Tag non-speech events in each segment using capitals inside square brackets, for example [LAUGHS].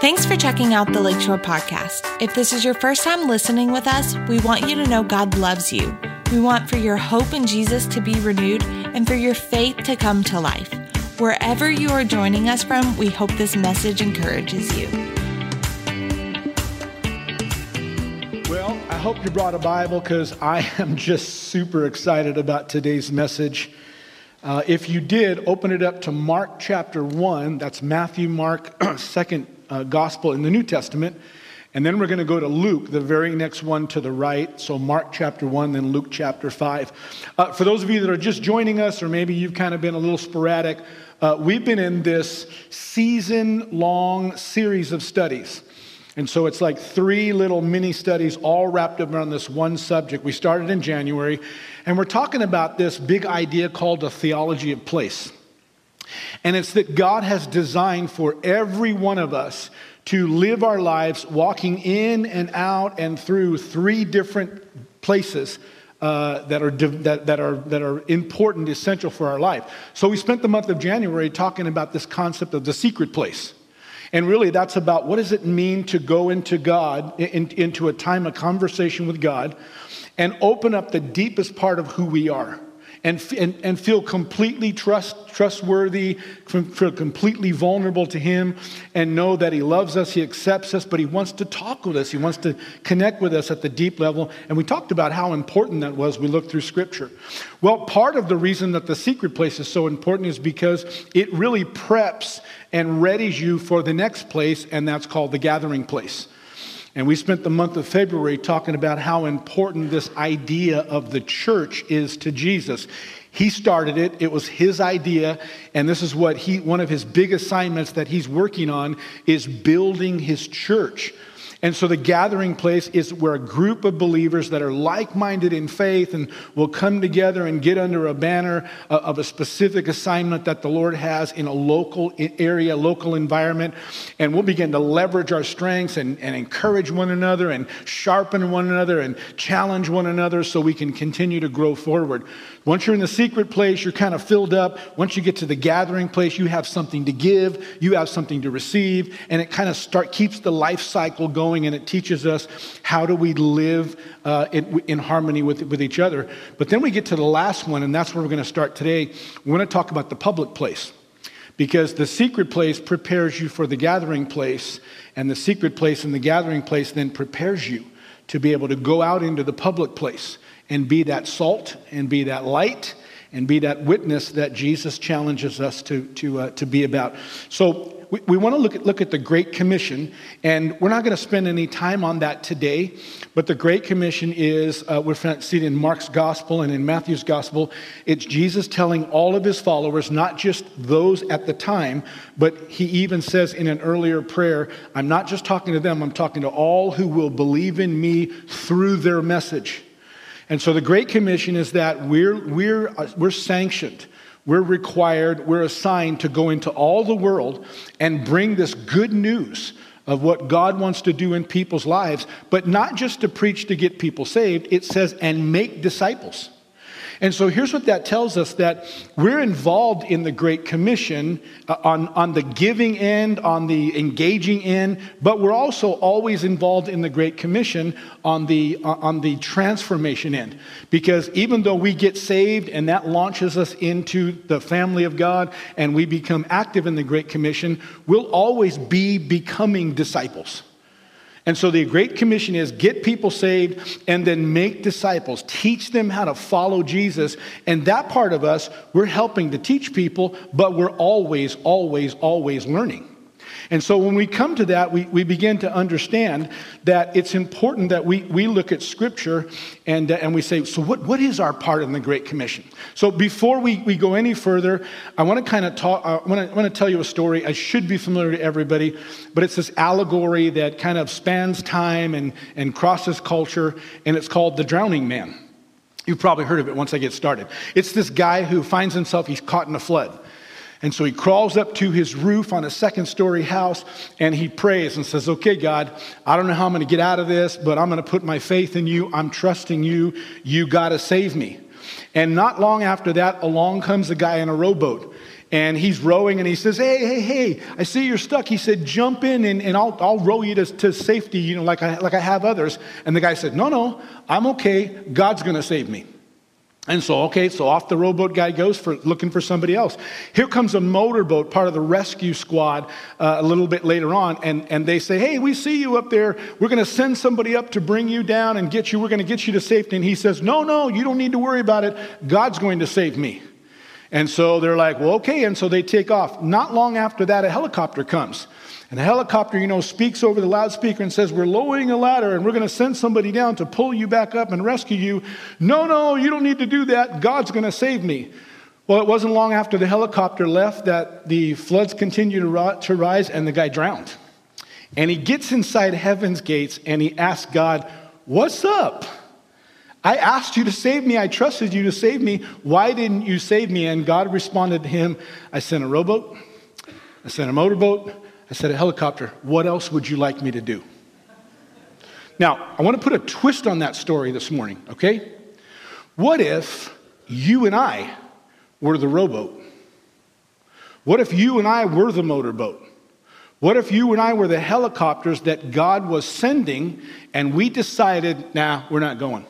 Thanks for checking out the Lakeshore Podcast. If this is your first time listening with us, we want you to know God loves you. We want for your hope in Jesus to be renewed and for your faith to come to life. Wherever you are joining us from, we hope this message encourages you. Well, I hope you brought a Bible because I am just super excited about today's message. Uh, if you did, open it up to Mark chapter 1. That's Matthew, Mark, [CLEARS THROAT] second uh, gospel in the New Testament. And then we're going to go to Luke, the very next one to the right. So, Mark chapter 1, then Luke chapter 5. Uh, for those of you that are just joining us, or maybe you've kind of been a little sporadic, uh, we've been in this season long series of studies. And so it's like three little mini studies all wrapped up around this one subject. We started in January, and we're talking about this big idea called the theology of place. And it's that God has designed for every one of us to live our lives walking in and out and through three different places uh, that, are, that, that, are, that are important, essential for our life. So we spent the month of January talking about this concept of the secret place. And really, that's about what does it mean to go into God, in, into a time of conversation with God, and open up the deepest part of who we are and, and, and feel completely trust, trustworthy, feel completely vulnerable to Him, and know that He loves us, He accepts us, but He wants to talk with us. He wants to connect with us at the deep level. And we talked about how important that was. We looked through Scripture. Well, part of the reason that the secret place is so important is because it really preps and readies you for the next place, and that's called the gathering place. And we spent the month of February talking about how important this idea of the church is to Jesus. He started it, it was his idea, and this is what he one of his big assignments that he's working on is building his church. And so the gathering place is where a group of believers that are like minded in faith and will come together and get under a banner uh, of a specific assignment that the Lord has in a local area, local environment. And we'll begin to leverage our strengths and, and encourage one another and sharpen one another and challenge one another so we can continue to grow forward. Once you're in the secret place, you're kind of filled up. Once you get to the gathering place, you have something to give, you have something to receive, and it kind of start keeps the life cycle going, and it teaches us how do we live uh, in, in, harmony with, with each other. But then we get to the last one, and that's where we're going to start today. We're going to talk about the public place. Because the secret place prepares you for the gathering place, and the secret place and the gathering place then prepares you to be able to go out into the public place and be that salt and be that light and be that witness that Jesus challenges us to, to, uh, to be about. So we, we want to look at, look at the Great Commission, and we're not going to spend any time on that today, but the Great Commission is, uh, we're seeing in Mark's Gospel and in Matthew's Gospel, it's Jesus telling all of his followers, not just those at the time, but he even says in an earlier prayer, I'm not just talking to them, I'm talking to all who will believe in me through their message. And so the Great Commission is that we're, we're, uh, we're sanctioned, we're required, we're assigned to go into all the world and bring this good news of what God wants to do in people's lives, but not just to preach to get people saved. It says, and make disciples. And so here's what that tells us that we're involved in the Great Commission uh, on, on the giving end, on the engaging end, but we're also always involved in the Great Commission on the, uh, on the transformation end. Because even though we get saved and that launches us into the family of God and we become active in the Great Commission, we'll always be becoming disciples. And so the Great Commission is get people saved and then make disciples, teach them how to follow Jesus. And that part of us, we're helping to teach people, but we're always, always, always learning. And so when we come to that, we, we begin to understand that it's important that we, we look at Scripture and, uh, and we say, so what, what is our part in the Great Commission? So before we, we go any further, I want to kind of talk, I want to tell you a story. I should be familiar to everybody, but it's this allegory that kind of spans time and, and crosses culture, and it's called The Drowning Man. You've probably heard of it once I get started. It's this guy who finds himself, he's caught in a flood. And so he crawls up to his roof on a second story house and he prays and says, Okay, God, I don't know how I'm going to get out of this, but I'm going to put my faith in you. I'm trusting you. You got to save me. And not long after that, along comes a guy in a rowboat. and he's rowing and he says, Hey, hey, hey, I see you're stuck. He said, Jump in and, and I'll, I'll row you to, to safety, you know, like I, like I have others. And the guy said, No, no, I'm okay. God's going to save me. And so, okay, so off the rowboat guy goes for looking for somebody else. Here comes a motorboat, part of the rescue squad, uh, a little bit later on, and, and they say, Hey, we see you up there. We're going to send somebody up to bring you down and get you. We're going to get you to safety. And he says, No, no, you don't need to worry about it. God's going to save me. And so they're like, Well, okay. And so they take off. Not long after that, a helicopter comes. And the helicopter, you know, speaks over the loudspeaker and says, We're lowering a ladder and we're going to send somebody down to pull you back up and rescue you. No, no, you don't need to do that. God's going to save me. Well, it wasn't long after the helicopter left that the floods continued to rise and the guy drowned. And he gets inside heaven's gates and he asks God, What's up? I asked you to save me. I trusted you to save me. Why didn't you save me? And God responded to him, I sent a rowboat, I sent a motorboat, I said, A helicopter, what else would you like me to do? Now, I want to put a twist on that story this morning, okay? What if you and I were the rowboat? What if you and I were the motorboat? What if you and I were the helicopters that God was sending and we decided, nah, we're not going?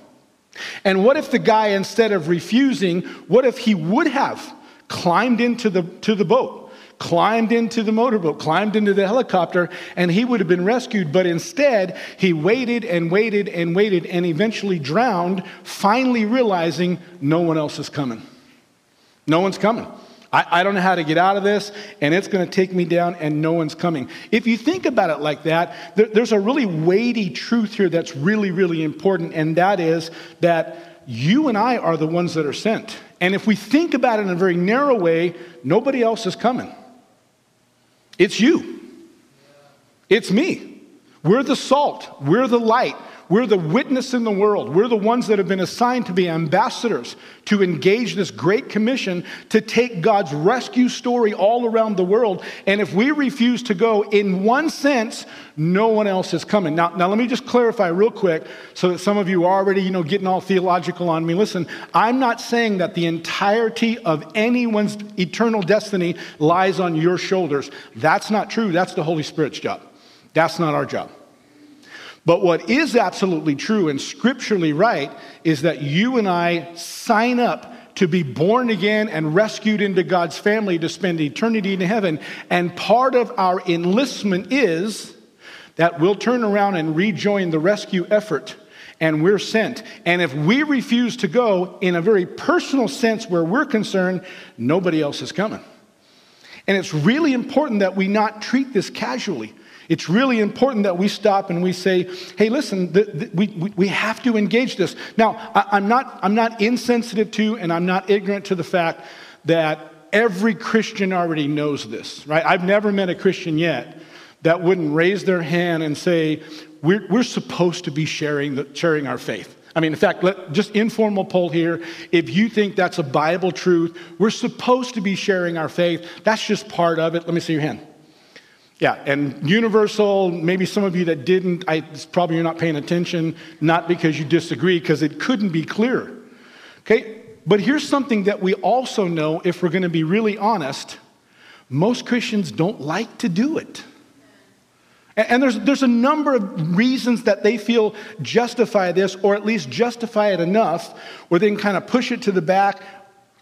And what if the guy, instead of refusing, what if he would have climbed into the, to the boat? Climbed into the motorboat, climbed into the helicopter, and he would have been rescued. But instead, he waited and waited and waited and eventually drowned, finally realizing no one else is coming. No one's coming. I, I don't know how to get out of this, and it's going to take me down, and no one's coming. If you think about it like that, there, there's a really weighty truth here that's really, really important, and that is that you and I are the ones that are sent. And if we think about it in a very narrow way, nobody else is coming. It's you. It's me. We're the salt. We're the light. We're the witness in the world. We're the ones that have been assigned to be ambassadors to engage this great commission to take God's rescue story all around the world. And if we refuse to go, in one sense, no one else is coming. Now, now let me just clarify real quick so that some of you are already, you know, getting all theological on me. Listen, I'm not saying that the entirety of anyone's eternal destiny lies on your shoulders. That's not true. That's the Holy Spirit's job. That's not our job. But what is absolutely true and scripturally right is that you and I sign up to be born again and rescued into God's family to spend eternity in heaven. And part of our enlistment is that we'll turn around and rejoin the rescue effort and we're sent. And if we refuse to go, in a very personal sense where we're concerned, nobody else is coming. And it's really important that we not treat this casually. It's really important that we stop and we say, hey, listen, we, we, have to engage this. Now, I, am not, I'm not insensitive to and I'm not ignorant to the fact that every Christian already knows this, right? I've never met a Christian yet that wouldn't raise their hand and say, we're, we're supposed to be sharing, the, sharing our faith. I mean, in fact, let, just informal poll here. If you think that's a Bible truth, we're supposed to be sharing our faith. That's just part of it. Let me see your hand. Yeah, and universal, maybe some of you that didn't, I, probably you're not paying attention, not because you disagree, because it couldn't be clearer. Okay, but here's something that we also know if we're going to be really honest most Christians don't like to do it. And there's, there's a number of reasons that they feel justify this, or at least justify it enough, where they can kind of push it to the back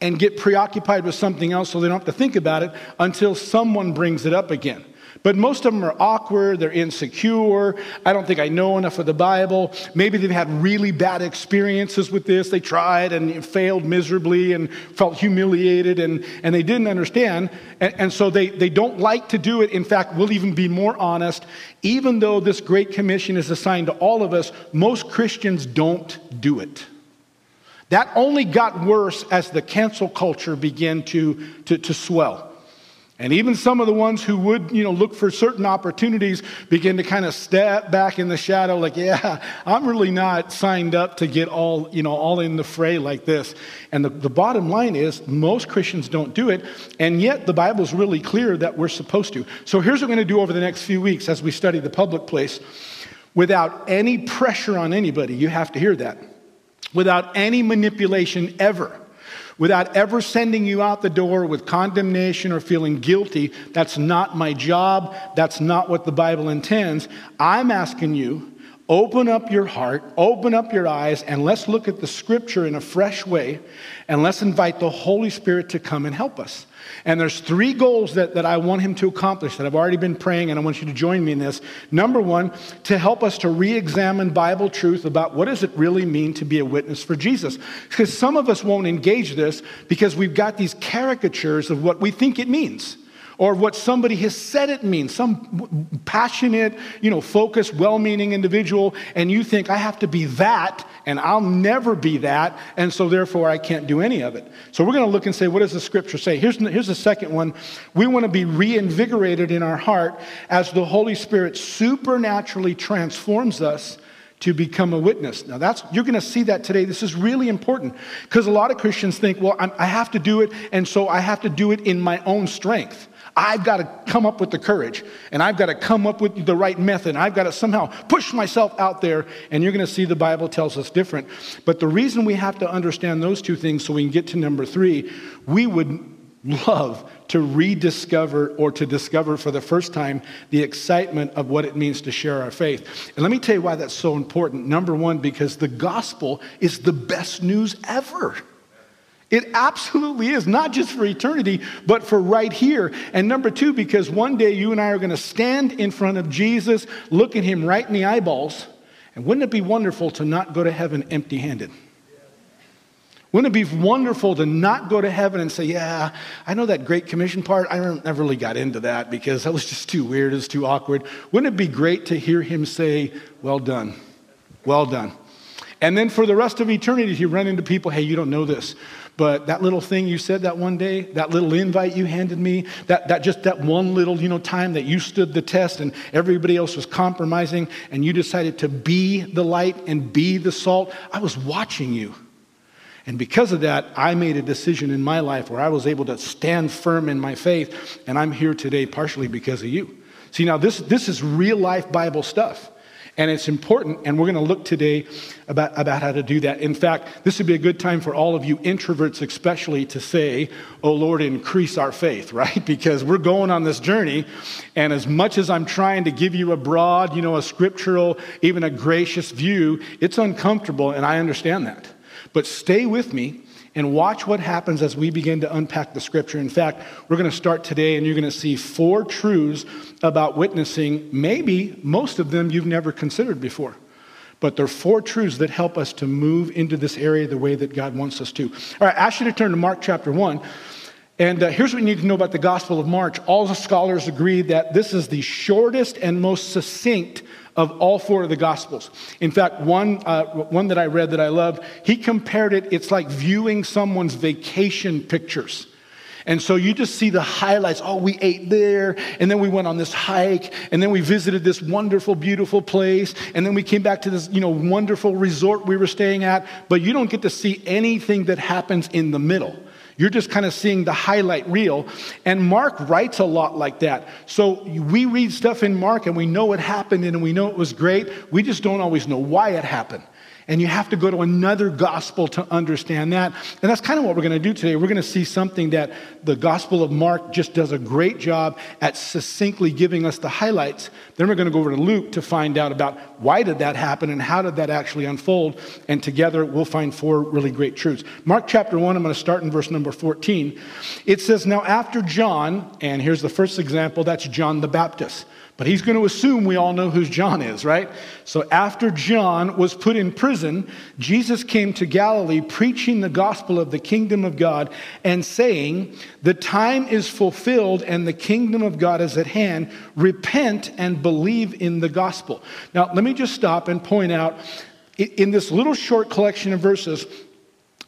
and get preoccupied with something else so they don't have to think about it until someone brings it up again. But most of them are awkward, they're insecure. I don't think I know enough of the Bible. Maybe they've had really bad experiences with this. They tried and failed miserably and felt humiliated and, and they didn't understand. And, and so they, they don't like to do it. In fact, we'll even be more honest. Even though this Great Commission is assigned to all of us, most Christians don't do it. That only got worse as the cancel culture began to, to, to swell. And even some of the ones who would, you know, look for certain opportunities begin to kind of step back in the shadow, like, yeah, [LAUGHS] I'm really not signed up to get all, you know, all in the fray like this. And the, the bottom line is most Christians don't do it, and yet the Bible's really clear that we're supposed to. So here's what we're going to do over the next few weeks as we study the public place. Without any pressure on anybody, you have to hear that. Without any manipulation ever without ever sending you out the door with condemnation or feeling guilty. That's not my job. That's not what the Bible intends. I'm asking you Open up your heart, open up your eyes, and let's look at the scripture in a fresh way, and let's invite the Holy Spirit to come and help us. And there's three goals that, that I want him to accomplish that I've already been praying, and I want you to join me in this. Number one, to help us to re examine Bible truth about what does it really mean to be a witness for Jesus. Because some of us won't engage this because we've got these caricatures of what we think it means or what somebody has said it means, some passionate, you know, focused, well-meaning individual, and you think I have to be that, and I'll never be that, and so therefore I can't do any of it. So we're going to look and say, what does the scripture say? Here's, here's the second one. We want to be reinvigorated in our heart as the Holy Spirit supernaturally transforms us to become a witness. Now that's you're going to see that today. This is really important because a lot of Christians think, well, I'm, I have to do it, and so I have to do it in my own strength. I've got to come up with the courage and I've got to come up with the right method. I've got to somehow push myself out there. And you're going to see the Bible tells us different. But the reason we have to understand those two things so we can get to number three, we would love to rediscover or to discover for the first time the excitement of what it means to share our faith. And let me tell you why that's so important. Number one, because the gospel is the best news ever. It absolutely is, not just for eternity, but for right here. And number two, because one day you and I are going to stand in front of Jesus, look at him right in the eyeballs. And wouldn't it be wonderful to not go to heaven empty handed? Wouldn't it be wonderful to not go to heaven and say, Yeah, I know that Great Commission part. I never really got into that because that was just too weird, It was too awkward. Wouldn't it be great to hear him say, Well done, well done? And then for the rest of eternity, you run into people, Hey, you don't know this. But that little thing you said that one day, that little invite you handed me, that, that just that one little, you know, time that you stood the test and everybody else was compromising and you decided to be the light and be the salt, I was watching you. And because of that, I made a decision in my life where I was able to stand firm in my faith, and I'm here today partially because of you. See, now this, this is real life Bible stuff. And it's important, and we're going to look today about, about how to do that. In fact, this would be a good time for all of you introverts, especially, to say, Oh Lord, increase our faith, [LAUGHS] right? Because we're going on this journey, and as much as I'm trying to give you a broad, you know, a scriptural, even a gracious view, it's uncomfortable, and I understand that. But stay with me and watch what happens as we begin to unpack the scripture. In fact, we're going to start today and you're going to see four truths about witnessing, maybe most of them you've never considered before. But there are four truths that help us to move into this area the way that God wants us to. All right, I ask you to turn to Mark chapter 1. And uh, here's what you need to know about the Gospel of Mark. All the scholars agree that this is the shortest and most succinct of all four of the Gospels. In fact, one, uh, one that I read that I love, he compared it, it's like viewing someone's vacation pictures. And so you just see the highlights. Oh, we ate there, and then we went on this hike, and then we visited this wonderful, beautiful place, and then we came back to this, you know, wonderful resort we were staying at. But you don't get to see anything that happens in the middle. You're just kind of seeing the highlight reel. And Mark writes a lot like that. So we read stuff in Mark and we know it happened and we know it was great. We just don't always know why it happened. And you have to go to another gospel to understand that. And that's kind of what we're going to do today. We're going to see something that the Gospel of Mark just does a great job at succinctly giving us the highlights. Then we're going to go over to Luke to find out about why did that happen and how did that actually unfold. And together we'll find four really great truths. Mark chapter 1, I'm going to start in verse number 14. It says, Now after John, and here's the first example, that's John the Baptist. But he's going to assume we all know who John is, right? So after John was put in prison, Jesus came to Galilee preaching the gospel of the kingdom of God and saying, The time is fulfilled and the kingdom of God is at hand. Repent and believe in the gospel. Now, let me just stop and point out in this little short collection of verses,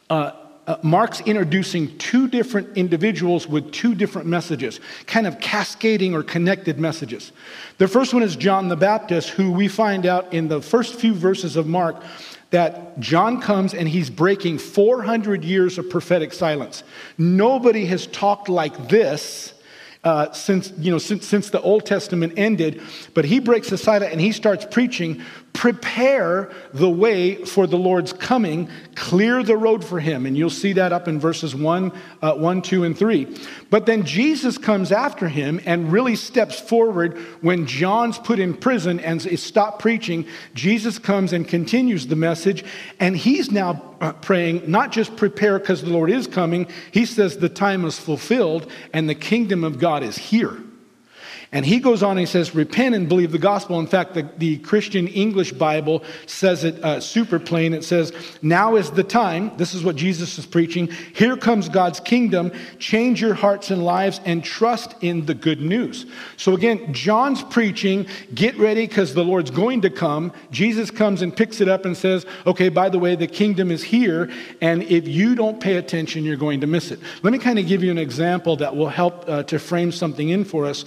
uh, uh, Mark's introducing two different individuals with two different messages, kind of cascading or connected messages. The first one is John the Baptist, who we find out in the first few verses of Mark that John comes and he's breaking 400 years of prophetic silence. Nobody has talked like this. Uh, since you know since, since the old testament ended but he breaks the silence and he starts preaching prepare the way for the Lord's coming, clear the road for him. And you'll see that up in verses 1, uh, 1 2, and 3. But then Jesus comes after him and really steps forward when John's put in prison and is stopped preaching. Jesus comes and continues the message, and he's now uh, praying, not just prepare because the Lord is coming, he says the time is fulfilled and the kingdom of God is here. And he goes on and he says, Repent and believe the gospel. In fact, the, the Christian English Bible says it uh, super plain. It says, Now is the time. This is what Jesus is preaching. Here comes God's kingdom. Change your hearts and lives and trust in the good news. So again, John's preaching, get ready because the Lord's going to come. Jesus comes and picks it up and says, Okay, by the way, the kingdom is here. And if you don't pay attention, you're going to miss it. Let me kind of give you an example that will help uh, to frame something in for us.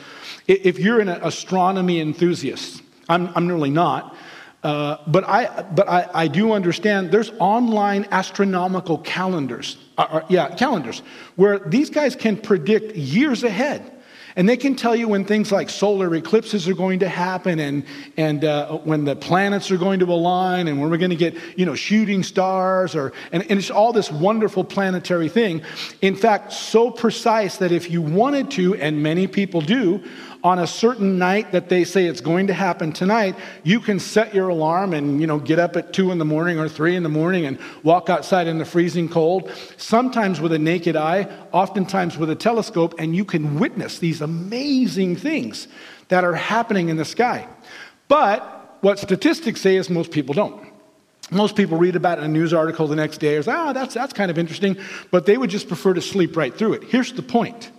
If you're an astronomy enthusiast, I'm, I'm really not, uh, but, I, but I, I, do understand there's online astronomical calendars, uh, uh, yeah, calendars, where these guys can predict years ahead. And they can tell you when things like solar eclipses are going to happen and, and uh, when the planets are going to align and when we're going to get, you know, shooting stars or, and, and it's all this wonderful planetary thing. In fact, so precise that if you wanted to, and many people do, on a certain night that they say it's going to happen tonight, you can set your alarm and, you know, get up at two in the morning or three in the morning and walk outside in the freezing cold, sometimes with a naked eye, oftentimes with a telescope, and you can witness these amazing things that are happening in the sky. But what statistics say is most people don't. Most people read about it in a news article the next day or say, oh, that's, that's kind of interesting, but they would just prefer to sleep right through it. Here's the point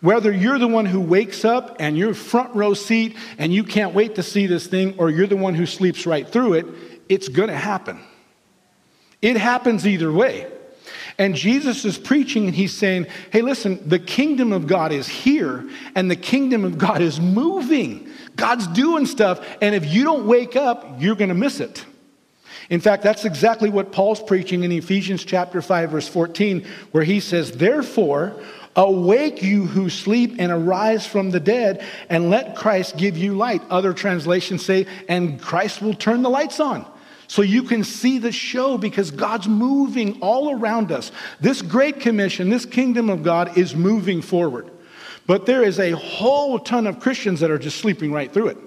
whether you're the one who wakes up and you're front row seat and you can't wait to see this thing, or you're the one who sleeps right through it, it's going to happen. It happens either way. And Jesus is preaching and he's saying, hey, listen, the kingdom of God is here and the kingdom of God is moving. God's doing stuff. And if you don't wake up, you're going to miss it. In fact, that's exactly what Paul's preaching in Ephesians chapter 5 verse 14 where he says, "Therefore, Awake, you who sleep, and arise from the dead, and let Christ give you light. Other translations say, and Christ will turn the lights on. So you can see the show because God's moving all around us. This great commission, this kingdom of God is moving forward. But there is a whole ton of Christians that are just sleeping right through it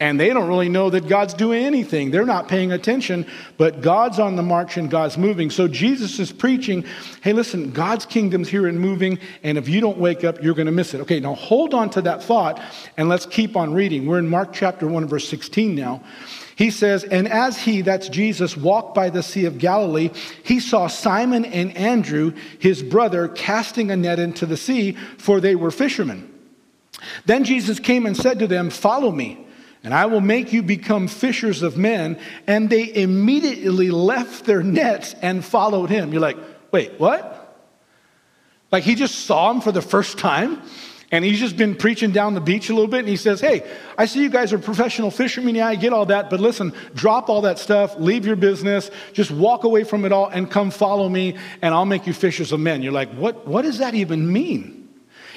and they don't really know that God's doing anything. They're not paying attention, but God's on the march and God's moving. So Jesus is preaching hey, listen, God's kingdom's here and moving, and if you don't wake up, you're going to miss it. Okay, now hold on to that thought and let's keep on reading. We're in Mark chapter 1, verse 16 now. He says, And as he, that's Jesus, walked by the Sea of Galilee, he saw Simon and Andrew, his brother, casting a net into the sea, for they were fishermen. Then Jesus came and said to them, Follow me and I will make you become fishers of men. And they immediately left their nets and followed him. You're like, wait, what? Like he just saw him for the first time? And he's just been preaching down the beach a little bit, and he says, Hey, I see you guys are professional fishermen. Yeah, I get all that, but listen, drop all that stuff, leave your business, just walk away from it all, and come follow me, and I'll make you fishers of men. You're like, What, what does that even mean?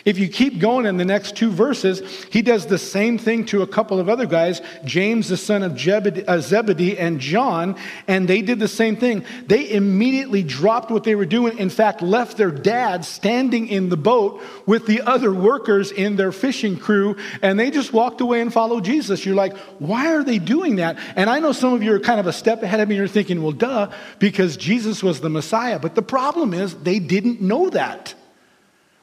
If you keep going in the next two verses, he does the same thing to a couple of other guys, James, the son of uh, Zebedee, and John, and they did the same thing. They immediately dropped what they were doing. In fact, left their dad standing in the boat with the other workers in their fishing crew, and they just walked away and followed Jesus. You're like, why are they doing that? And I know some of you are kind of a step ahead of me. You're thinking, well, duh, because Jesus was the Messiah. But the problem is, they didn't know that.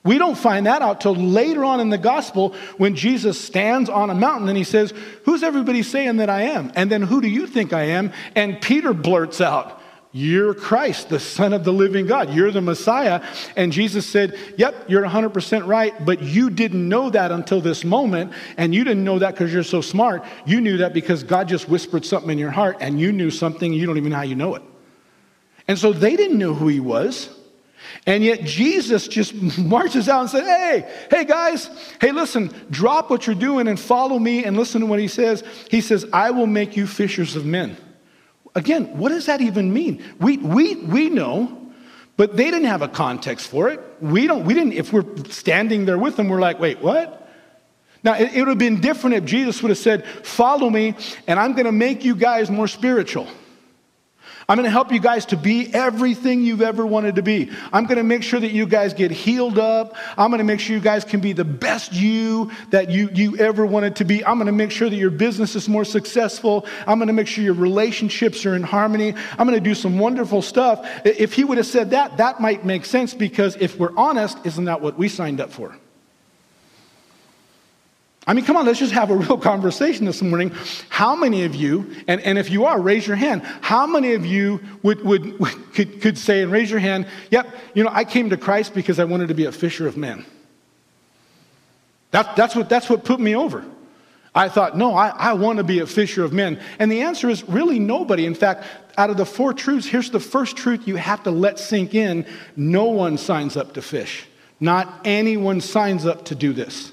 We don't find that out till later on in the gospel when Jesus stands on a mountain and he says, Who's everybody saying that I am? And then who do you think I am? And Peter blurts out, You're Christ, the Son of the living God. You're the Messiah. And Jesus said, Yep, you're 100% right, but you didn't know that until this moment. And you didn't know that because you're so smart. You knew that because God just whispered something in your heart and you knew something, you don't even know how you know it. And so they didn't know who he was. And yet Jesus just [LAUGHS] marches out and says, Hey, hey guys, hey, listen, drop what you're doing and follow me and listen to what he says. He says, I will make you fishers of men. Again, what does that even mean? We, we, we know, but they didn't have a context for it. We don't, we didn't, if we're standing there with them, we're like, wait, what? Now, it, it would have been different if Jesus would have said, Follow me, and I'm going to make you guys more spiritual. I'm going to help you guys to be everything you've ever wanted to be. I'm going to make sure that you guys get healed up. I'm going to make sure you guys can be the best you that you, you ever wanted to be. I'm going to make sure that your business is more successful. I'm going to make sure your relationships are in harmony. I'm going to do some wonderful stuff. If he would have said that, that might make sense because if we're honest, isn't that what we signed up for? I mean, come on, let's just have a real [LAUGHS] conversation this morning. How many of you, and, and if you are, raise your hand, how many of you would, would, [LAUGHS] would could, could say and raise your hand, yep, you know, I came to Christ because I wanted to be a fisher of men. That, that's, what, that's what put me over. I thought, no, I, I want to be a fisher of men. And the answer is really nobody. In fact, out of the four truths, here's the first truth you have to let sink in no one signs up to fish. Not anyone signs up to do this.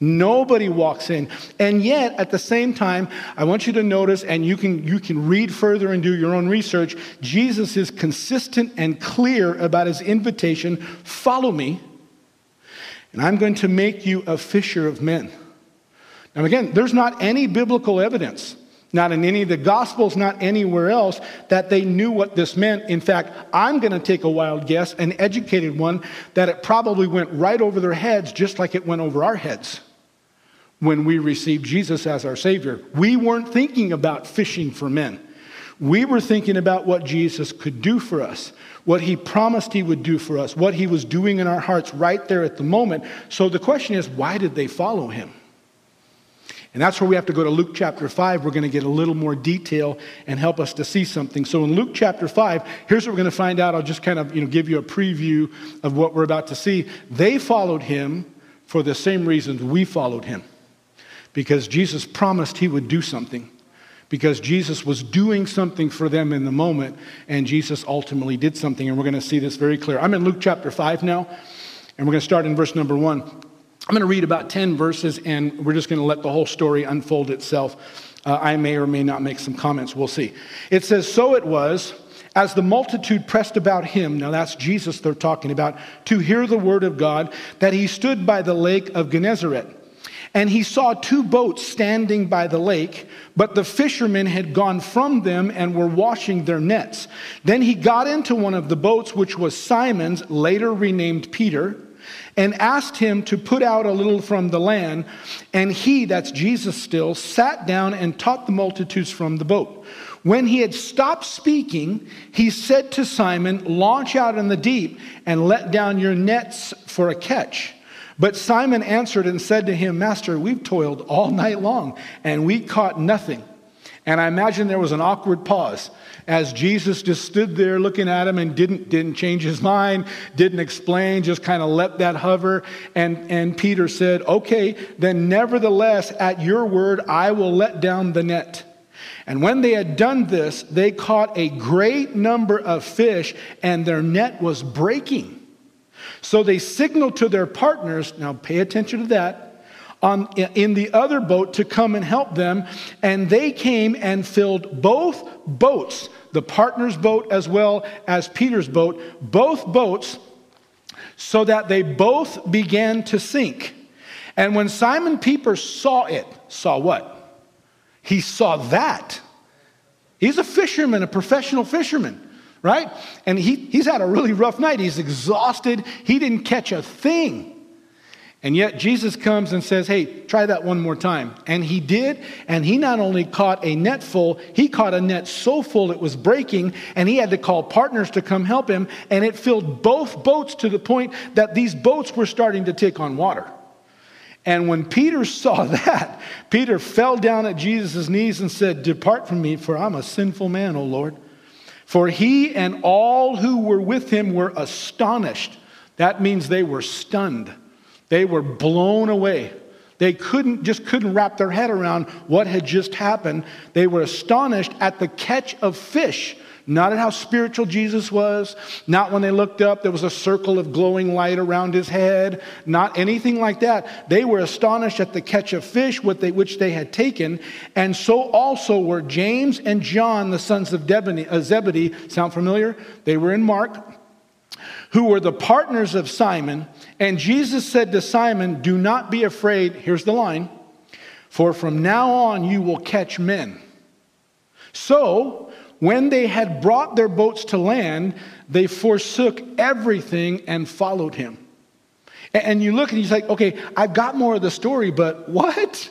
Nobody walks in. And yet, at the same time, I want you to notice, and you can, you can read further and do your own research, Jesus is consistent and clear about his invitation follow me, and I'm going to make you a fisher of men. Now, again, there's not any biblical evidence, not in any of the Gospels, not anywhere else, that they knew what this meant. In fact, I'm going to take a wild guess, an educated one, that it probably went right over their heads, just like it went over our heads when we received Jesus as our Savior. We weren't thinking about fishing for men. We were thinking about what Jesus could do for us, what he promised he would do for us, what he was doing in our hearts right there at the moment. So the question is, why did they follow him? And that's where we have to go to Luke chapter 5. We're going to get a little more detail and help us to see something. So in Luke chapter 5, here's what we're going to find out. I'll just kind of you know, give you a preview of what we're about to see. They followed him for the same reasons we followed him because Jesus promised he would do something. Because Jesus was doing something for them in the moment, and Jesus ultimately did something. And we're going to see this very clear. I'm in Luke chapter 5 now, and we're going to start in verse number 1. I'm going to read about 10 verses, and we're just going to let the whole story unfold itself. Uh, I may or may not make some comments. We'll see. It says, So it was as the multitude pressed about him, now that's Jesus they're talking about, to hear the word of God, that he stood by the lake of Gennesaret. And he saw two boats standing by the lake, but the fishermen had gone from them and were washing their nets. Then he got into one of the boats, which was Simon's, later renamed Peter, and asked him to put out a little from the land. And he, that's Jesus still, sat down and taught the multitudes from the boat. When he had stopped speaking, he said to Simon, Launch out in the deep and let down your nets for a catch. But Simon answered and said to him, Master, we've toiled all night long and we caught nothing. And I imagine there was an awkward pause as Jesus just stood there looking at him and didn't, didn't change his mind, didn't explain, just kind of let that hover. And, and Peter said, Okay, then nevertheless, at your word, I will let down the net. And when they had done this, they caught a great number of fish, and their net was breaking. So they signaled to their partners, now pay attention to that, um, on, in the other boat to come and help them. And they came and filled both boats, the partner's boat as well as Peter's boat, both boats, so that they both began to sink. And when Simon Peter saw it, saw what? He saw that. He's a fisherman, a professional fisherman right? And he, he's had a really rough night. He's exhausted. He didn't catch a thing. And yet Jesus comes and says, Hey, try that one more time. And he did. And he not only caught a net full, he caught a net so full it was breaking. And he had to call partners to come help him. And it filled both boats to the point that these boats were starting to take on water. And when Peter saw [LAUGHS] that, Peter fell down at Jesus' knees and said, Depart from me, for I'm a sinful man, O Lord. For he and all who were with him were astonished. That means they were stunned. They were blown away. They couldn't just couldn't wrap their head around what had just happened. They were astonished at the catch of fish not at how spiritual Jesus was, not when they looked up, there was a circle of glowing light around his head, not anything like that. They were astonished at the catch of fish which they had taken, and so also were James and John, the sons of uh, Zebedee. Sound familiar? They were in Mark. who were the partners of Simon. And Jesus said to Simon, Do not be afraid. Here's the line for from now on you will catch men. So, when they had brought their boats to land, they forsook everything and followed him. And you look and he's like, okay, I've got more of the story, but [LAUGHS] what?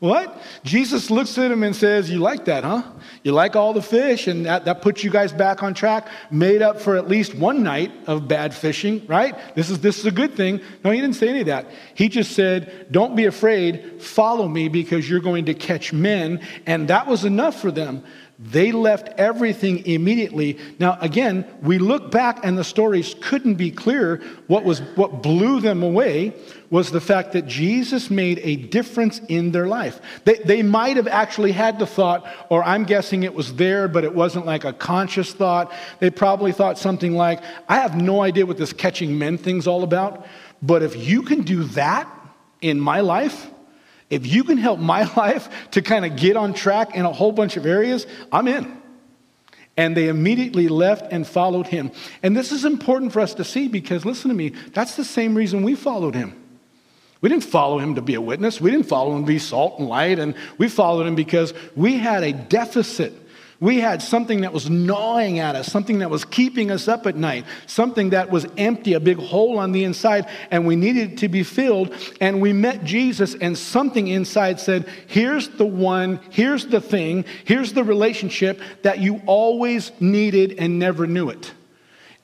What? Jesus looks at him and says, You like that, huh? You like all the fish, and that, that puts you guys back on track, made up for at least one night of bad fishing, right? This is, this is a good thing. No, he didn't say any of that. He just said, Don't be afraid, follow me because you're going to catch men. And that was enough for them. They left everything immediately. Now, again, we look back and the stories couldn't be clearer. What, was, what blew them away was the fact that Jesus made a difference in their life. They, they might have actually had the thought, or I'm guessing it was there, but it wasn't like a conscious thought. They probably thought something like, I have no idea what this catching men thing's all about, but if you can do that in my life, if you can help my [LAUGHS] life to kind of get on track in a whole bunch of areas, I'm in. And they immediately left and followed him. And this is important for us to see because, listen to me, that's the same reason we followed him. We didn't follow him to be a witness. We didn't follow him to be salt and light. And we followed him because we had a deficit we had something that was gnawing at us, something that was keeping us up at night, something that was empty, a big hole on the inside, and we needed to be filled. And we met Jesus, and something inside said, Here's the one, here's the thing, here's the relationship that you always needed and never knew it.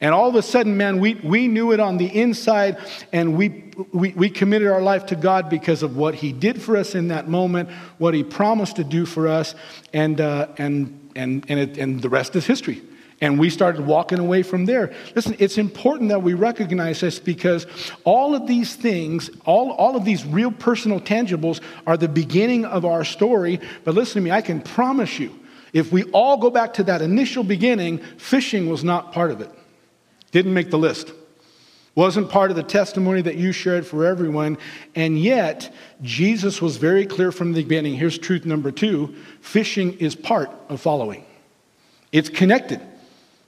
And all of a sudden, man, we, we knew it on the inside and we, we, we committed our life to God because of what He did for us in that moment, what He promised to do for us, and, uh, and and, and, it, and the rest is history. And we started walking away from there. Listen, it's important that we recognize this because all of these things, all, all of these real personal tangibles are the beginning of our story. But listen to me, I can promise you, if we all go back to that initial beginning, fishing was not part of it. Didn't make the list. Wasn't part of the testimony that you shared for everyone. And yet, Jesus was very clear from the beginning. Here's truth number two fishing is part of following, it's connected,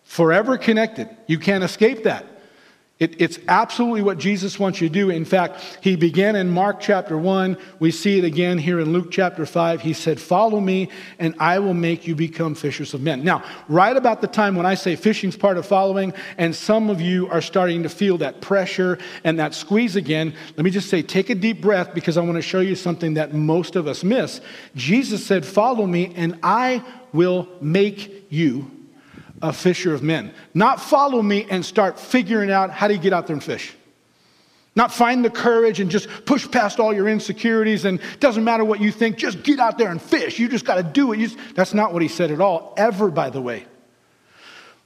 forever connected. You can't escape that. It, it's absolutely what Jesus wants you to do. In fact, he began in Mark chapter 1. We see it again here in Luke chapter 5. He said, Follow me, and I will make you become fishers of men. Now, right about the time when I say fishing's part of following, and some of you are starting to feel that pressure and that squeeze again, let me just say, take a deep breath because I want to show you something that most of us miss. Jesus said, Follow me, and I will make you a fisher of men. Not follow me and start figuring out how you get out there and fish. Not find the courage and just push past all your insecurities and doesn't matter what you think, just get out there and fish. You just got to do it. Just, that's not what he said at all, ever, by the way.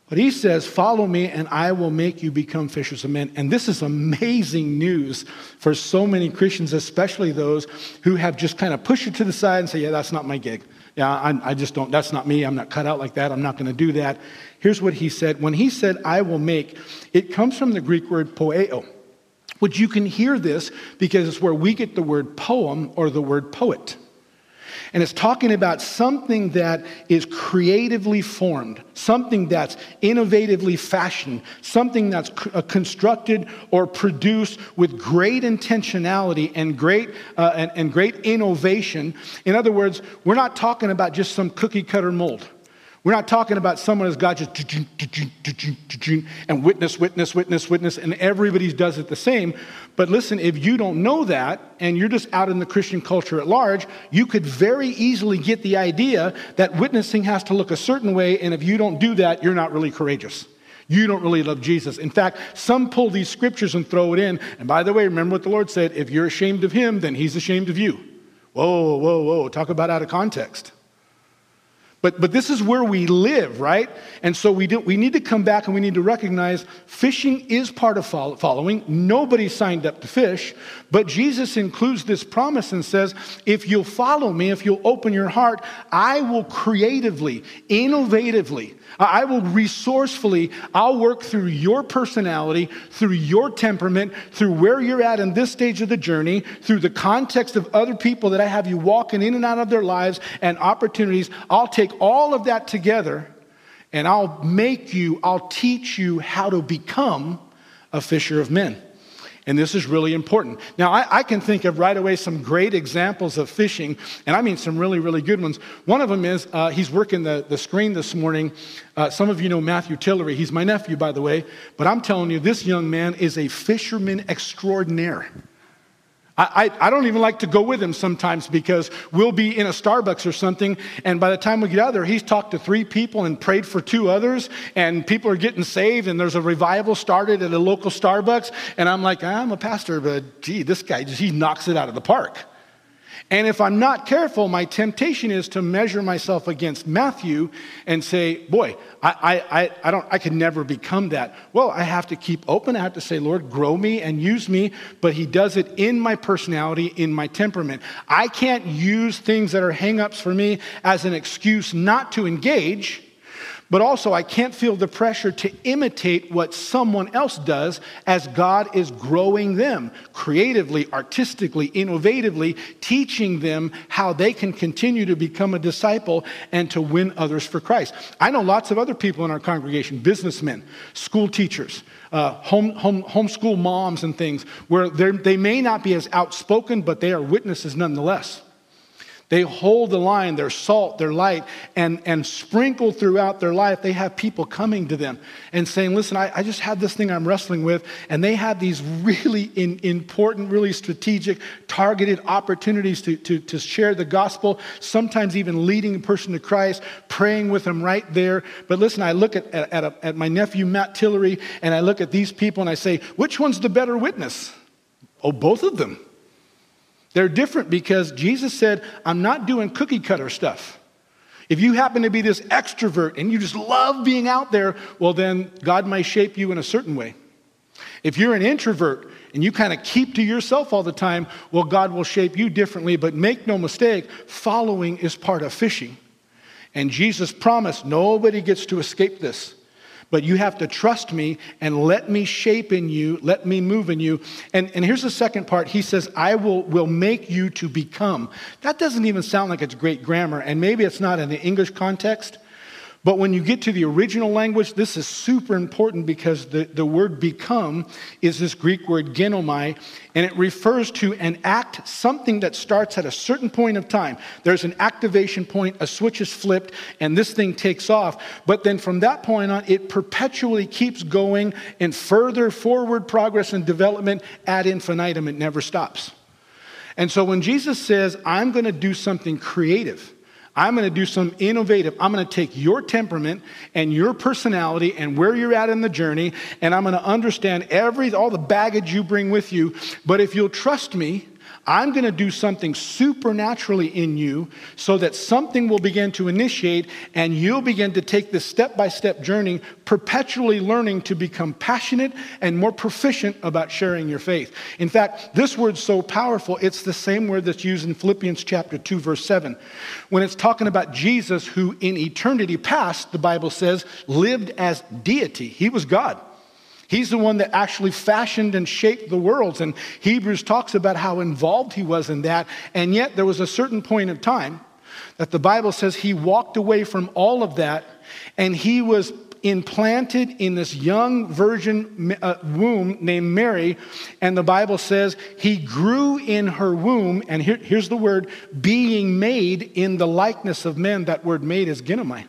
But he says, Follow me, and I will make you become fishers of men. And this is amazing news for so many Christians, especially those who have just kind of pushed it to the side and say, Yeah, that's not my gig. Yeah, I, I just don't, that's not me. I'm not cut out like that. I'm not going to do that. Here's what he said. When he said, I will make, it comes from the Greek word poeo, which you can hear this because it's where we get the word poem or the word poet. And it's talking about something that is creatively formed, something that's innovatively fashioned, something that's uh, constructed or produced with great intentionality and great, uh, and, and great innovation. In other words, we're not talking about just some cookie cutter mold. We're not talking about someone who's got just and witness, witness, witness, witness, and everybody does it the same. But listen, if you don't know that and you're just out in the Christian culture at large, you could very easily get the idea that witnessing has to look a certain way, and if you don't do that, you're not really courageous. You don't really love Jesus. In fact, some pull these scriptures and throw it in. And by the way, remember what the Lord said if you're ashamed of him, then he's ashamed of you. Whoa, whoa, whoa. Talk about out of context. But, but this is where we live, right? And so we, do, we need to come back and we need to recognize fishing is part of following. Nobody signed up to fish, but Jesus includes this promise and says, if you'll follow me, if you'll open your heart, I will creatively, innovatively, I will resourcefully, I'll work through your personality, through your temperament, through where you're at in this stage of the journey, through the context of other people that I have you walking in and out of their lives and opportunities. I'll take all of that together and I'll make you, I'll teach you how to become a fisher of men. And this is really important. Now, I, I, can think of right away some great examples of fishing, and I mean some really, really good ones. One of them is uh, he's working the, the screen this morning. Uh, some of you know Matthew Tillery. He's my nephew, by the way. But I'm telling you, this young man is a fisherman extraordinaire. I, I, don't even like to go with him sometimes because we'll be in a Starbucks or something, and by the time we get out there, he's talked to three people and prayed for two others, and people are getting saved, and there's a revival started at a local Starbucks, and I'm like, I'm a pastor, but gee, this guy he knocks it out of the park. And if I'm not careful, my temptation is to measure myself against Matthew and say, boy, I, I, I, don't, I could never become that. Well, I have to keep open. I have to say, Lord, grow me and use me. But He does it in my personality, in my temperament. I can't use things that are hangups for me as an excuse not to engage but also, I can't feel the pressure to imitate what someone else does as God is growing them creatively, artistically, innovatively, teaching them how they can continue to become a disciple and to win others for Christ. I know lots of other people in our congregation, businessmen, school teachers, uh, home, home, homeschool moms, and things, where they may not be as outspoken, but they are witnesses nonetheless. They hold the line, they're salt, they're light, and, and sprinkled throughout their life, they have people coming to them and saying, Listen, I, I just had this thing I'm wrestling with. And they have these really in, important, really strategic, targeted opportunities to, to, to share the gospel, sometimes even leading a person to Christ, praying with them right there. But listen, I look at, at, at, a, at my nephew, Matt Tillery, and I look at these people and I say, Which one's the better witness? Oh, both of them. They're different because Jesus said, I'm not doing cookie cutter stuff. If you happen to be this extrovert and you just love being out there, well, then God may shape you in a certain way. If you're an introvert and you kind of keep to yourself all the time, well, God will shape you differently. But make no mistake, following is part of fishing. And Jesus promised nobody gets to escape this but you have to trust me and let me shape in you, let me move in you. And, and here's the second part. He says, I will, will make you to become. That doesn't even sound like it's great grammar, and maybe it's not in the English context. But when you get to the original language, this is super important because the, the word become is this Greek word ginomai, and it refers to an act, something that starts at a certain point of time. There's an activation point, a switch is flipped, and this thing takes off. But then from that point on, it perpetually keeps going in further forward progress and development ad infinitum. It never stops. And so when Jesus says, I'm going to do something creative, I'm going to do some innovative. I'm going to take your temperament and your personality and where you're at in the journey, and I'm going to understand every all the baggage you bring with you. But if you'll trust me, I'm going to do something supernaturally in you so that something will begin to initiate and you'll begin to take this step by step journey, perpetually learning to become passionate and more proficient about sharing your faith. In fact, this word's so powerful, it's the same word that's used in Philippians chapter 2, verse 7. When it's talking about Jesus, who in eternity past, the Bible says, lived as deity, he was God. He's the one that actually fashioned and shaped the worlds. And Hebrews talks about how involved he was in that. And yet, there was a certain point of time that the Bible says he walked away from all of that and he was implanted in this young virgin uh, womb named Mary. And the Bible says he grew in her womb. And here, here's the word being made in the likeness of men. That word made is ginomai.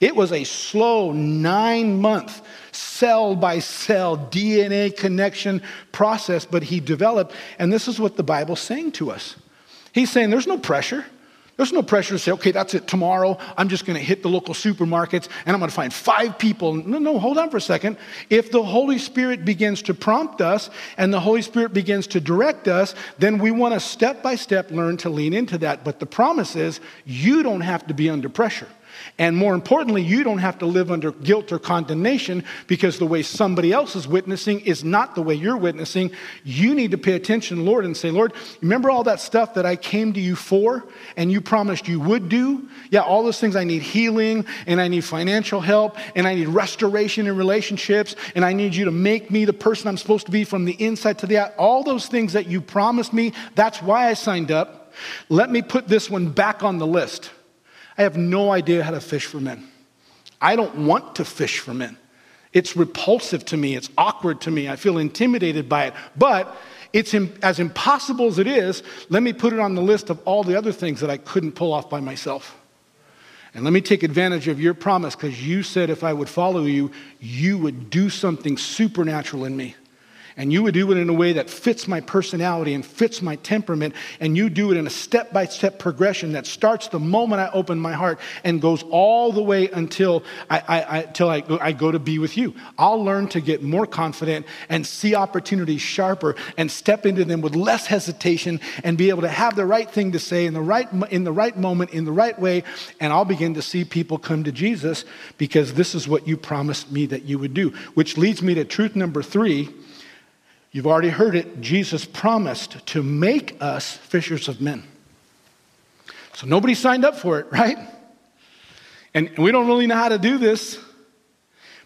It was a slow nine month cell by cell DNA connection process, but he developed. And this is what the Bible's saying to us. He's saying there's no pressure. There's no pressure to say, okay, that's it. Tomorrow, I'm just going to hit the local supermarkets and I'm going to find five people. No, no, hold on for a second. If the Holy Spirit begins to prompt us and the Holy Spirit begins to direct us, then we want to step by step learn to lean into that. But the promise is you don't have to be under pressure. And more importantly, you don't have to live under guilt or condemnation because the way somebody else is witnessing is not the way you're witnessing. You need to pay attention, Lord, and say, Lord, remember all that stuff that I came to you for and you promised you would do? Yeah, all those things I need healing and I need financial help and I need restoration in relationships and I need you to make me the person I'm supposed to be from the inside to the out. All those things that you promised me, that's why I signed up. Let me put this one back on the list. I have no idea how to fish for men. I don't want to fish for men. It's repulsive to me. It's awkward to me. I feel intimidated by it. But it's as impossible as it is, let me put it on the list of all the other things that I couldn't pull off by myself. And let me take advantage of your promise because you said if I would follow you, you would do something supernatural in me and you would do it in a way that fits my personality and fits my temperament, and you do it in a step by step progression that starts the moment I open my heart and goes all the way until, I, I, I, until I, I go to be with you. I'll learn to get more confident and see opportunities sharper and step into them with less hesitation and be able to have the right thing to say in the right, in the right moment, in the right way, and I'll begin to see people come to Jesus because this is what you promised me that you would do. Which leads me to truth number three You've already heard it. Jesus promised to make us fishers of men. So nobody signed up for it, [LAUGHS] right? And we don't really know how to do this.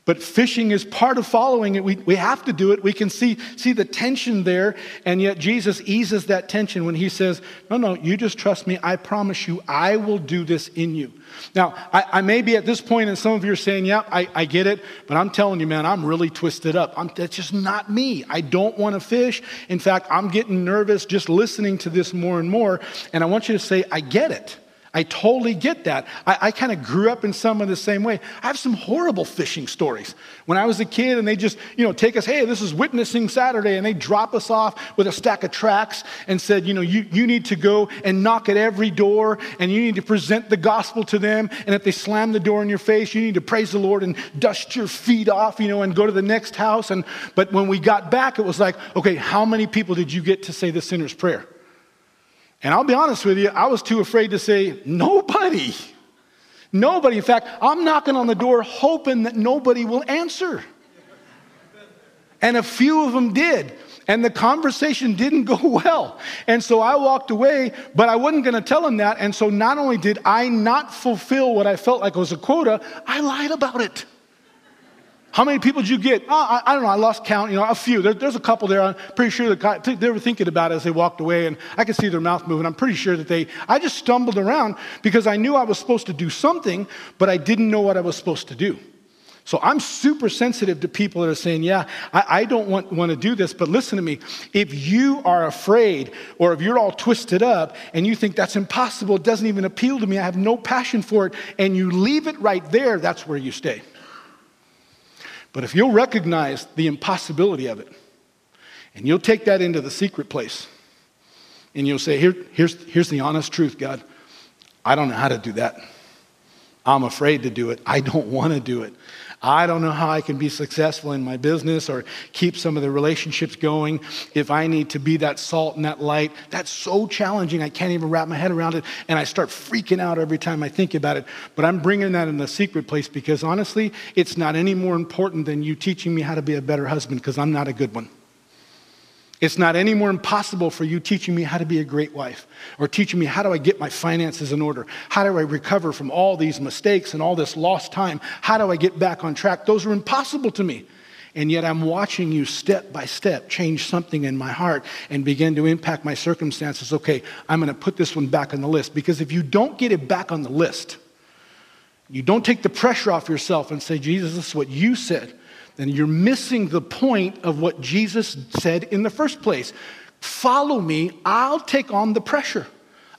But fishing is part of following it. We, we have to do it. We can see, see the tension there, and yet Jesus eases that tension when he says, No, no, you just trust me. I promise you, I will do this in you. Now, I, I may be at this point, and some of you are saying, Yeah, I, I get it, but I'm telling you, man, I'm really twisted up. I'm, that's just not me. I don't want to fish. In fact, I'm getting nervous just listening to this more and more, and I want you to say, I get it. I totally get that. I, I kind of grew up in some of the same way. I have some horrible fishing stories. When I was a kid and they just, you know, take us, hey, this is witnessing Saturday, and they drop us off with a stack of tracts and said, you know, you, you need to go and knock at every door and you need to present the gospel to them. And if they slam the door in your face, you need to praise the Lord and dust your feet off, you know, and go to the next house. And but when we got back, it was like, okay, how many people did you get to say the sinner's prayer? And I'll be honest with you, I was too afraid to say, nobody. Nobody. In fact, I'm knocking on the door hoping that nobody will answer. And a few of them did. And the conversation didn't [LAUGHS] go well. And so I walked away, but I wasn't going to tell them that. And so not only did I not fulfill what I felt like was a quota, I lied about it. How many people did you get? Oh, I, I, don't know. I lost count. You know, a few. There, there's a couple there. I'm pretty sure they were thinking about it as they walked away, and I could see their mouth moving. I'm pretty sure that they. I just stumbled around because I knew I was supposed to do something, but I didn't know what I was supposed to do. So I'm super sensitive to people that are saying, Yeah, I, I don't want, want to do this, but listen to me. If you are afraid or if you're all twisted up and you think that's impossible, it doesn't even appeal to me, I have no passion for it, and you leave it right there, that's where you stay. But if you'll recognize the impossibility of it, and you'll take that into the secret place, and you'll say, Here, here's, here's the honest truth, God. I don't know how to do that. I'm afraid to do it. I don't want to do it. I don't know how I can be successful in my business or keep some of the relationships going if I need to be that salt and that light. That's so challenging. I can't even wrap my head around it. And I start freaking out every time I think about it. But I'm bringing that in the secret place because honestly, it's not any more important than you teaching me how to be a better husband because I'm not a good one. It's not any more impossible for you teaching me how to be a great wife or teaching me how do I get my finances in order? How do I recover from all these mistakes and all this lost time? How do I get back on track? Those are impossible to me. And yet I'm watching you step by step change something in my heart and begin to impact my circumstances. Okay, I'm going to put this one back on the list because if you don't get it back on the list, you don't take the pressure off yourself and say, Jesus, this is what you said then you're missing the point of what Jesus said in the first place. Follow me, I'll take on the pressure.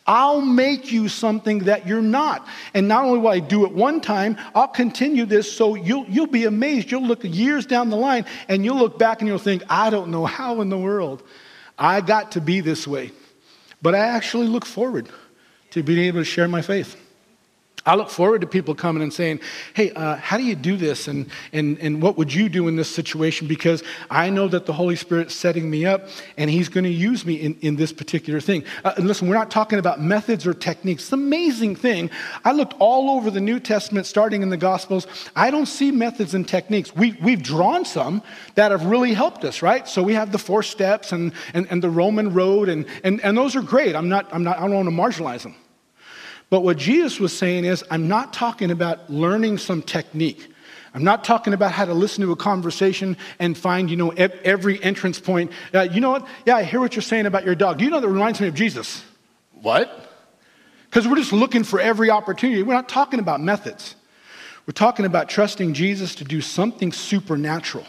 I'll make you something that you're not. And not only will I do it one time, I'll continue this so you'll, you'll be amazed. You'll look years down the line and you'll look back and you'll think, I don't know how in the world I got to be this way. But I actually look forward to being able to share my faith. I look forward to people coming and saying, Hey, uh, how do you do this? And, and, and what would you do in this situation? Because I know that the Holy Spirit's setting me up and He's going to use me in, in this particular thing. Uh, and listen, we're not talking about methods or techniques. It's an amazing thing. I looked all over the New Testament, starting in the Gospels. I don't see methods and techniques. We, we've drawn some that have really helped us, right? So we have the four steps and, and, and the Roman road, and, and, and those are great. I'm not, I'm not, I don't want to marginalize them. But what Jesus was saying is, I'm not talking about learning some technique. I'm not talking about how to listen to a conversation and find, you know, every entrance point. Uh, you know what? Yeah, I hear what you're saying about your dog. Do you know that reminds me of Jesus? What? Because we're just looking for every opportunity. We're not talking about methods. We're talking about trusting Jesus to do something supernatural,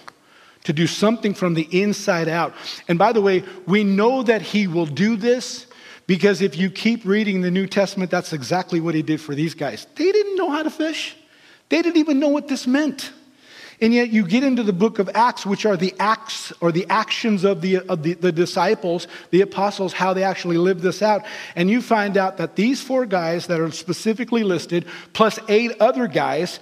to do something from the inside out. And by the way, we know that He will do this because if you keep reading the New Testament, that's exactly what He did for these guys. They didn't know how to fish, they didn't even know what this meant. And yet you get into the book of Acts, which are the acts or the actions of the, of the, the disciples, the apostles, how they actually lived this out. And you find out that these four guys that are specifically listed, plus eight other guys,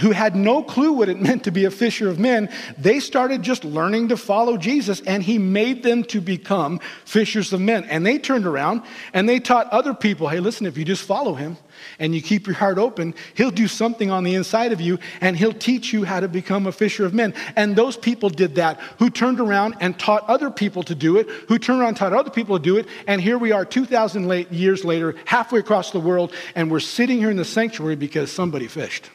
who had no clue what it meant to be a fisher of men, they started just learning to follow Jesus, and he made them to become fishers of men. And they turned around and they taught other people hey, listen, if you just follow him and you keep your heart open, he'll do something on the inside of you and he'll teach you how to become a fisher of men. And those people did that, who turned around and taught other people to do it, who turned around and taught other people to do it. And here we are 2,000 years later, halfway across the world, and we're sitting here in the sanctuary because somebody fished.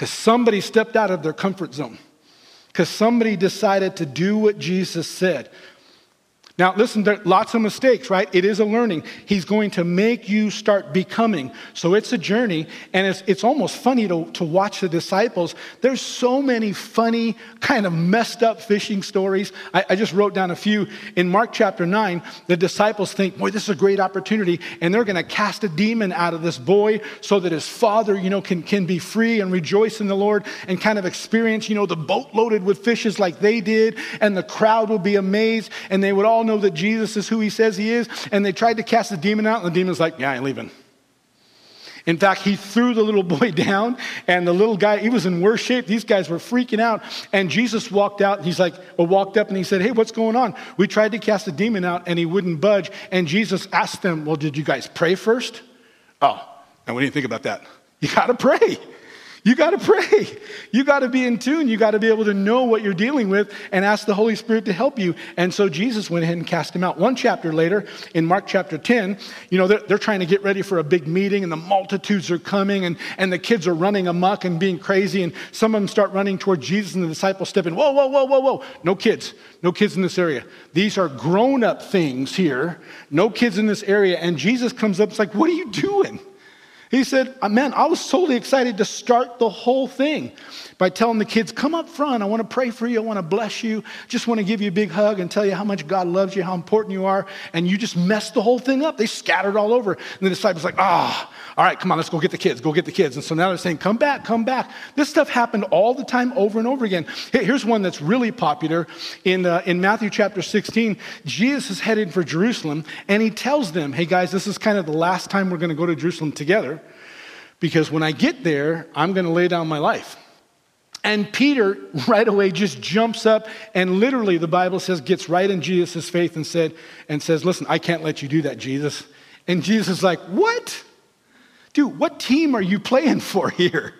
Because somebody stepped out of their comfort zone. Because somebody decided to do what Jesus said. Now, listen, there are lots of mistakes, right? It is a learning. He's going to make you start becoming. So it's a journey, and it's, it's almost funny to, to watch the disciples. There's so many funny, kind of messed up fishing stories. I, I just wrote down a few. In Mark chapter 9, the disciples think, boy, this is a great opportunity, and they're going to cast a demon out of this boy so that his father, you know, can, can be free and rejoice in the Lord and kind of experience, you know, the boat loaded with fishes like they did, and the crowd will be amazed, and they would all know that Jesus is who he says he is. And they tried to cast the demon out, and the demon's like, Yeah, I ain't leaving. In fact, he threw the little [LAUGHS] boy down, and the little guy, he was in worse shape. These guys were freaking out. And Jesus walked out, he's like, well, walked up and he said, Hey, what's going on? We tried to cast the demon out, and he wouldn't budge. And Jesus asked them, Well, did you guys pray first? Oh, and what do you think about that? You got to pray. You got to pray. You got to be in tune. You got to be able to know what you're dealing with and ask the Holy Spirit to help you. And so Jesus went ahead and cast him out. One chapter later, in Mark chapter 10, you know, they're, they're trying to get ready for a big meeting and the multitudes are coming and, and the kids are running amok and being crazy. And some of them start running toward Jesus and the disciples step in. Whoa, whoa, whoa, whoa, whoa. No kids. No kids in this area. These are grown up things here. No kids in this area. And Jesus comes up. It's like, what are you doing? He said, uh, Man, I was totally excited to start the whole thing by telling the kids, Come up front. I want to pray for you. I want to bless you. Just want to give you a big hug and tell you how much God loves you, how important you are. And you just messed the whole thing up. They scattered all over. And the disciples, like, Ah, oh, all right, come on, let's go get the kids. Go get the kids. And so now they're saying, Come back, come back. This stuff happened all the time over and over again. Here's one that's really popular. In, uh, in Matthew chapter 16, Jesus is headed for Jerusalem and he tells them, Hey guys, this is kind of the last time we're going to go to Jerusalem together because when I get there, I'm going to lay down my life. And Peter [LAUGHS] right away just jumps up and literally the Bible says gets right in Jesus' faith and said and says, "Listen, I can't let you do that, Jesus." And Jesus is like, "What? Dude, what team are you playing for [LAUGHS] here?"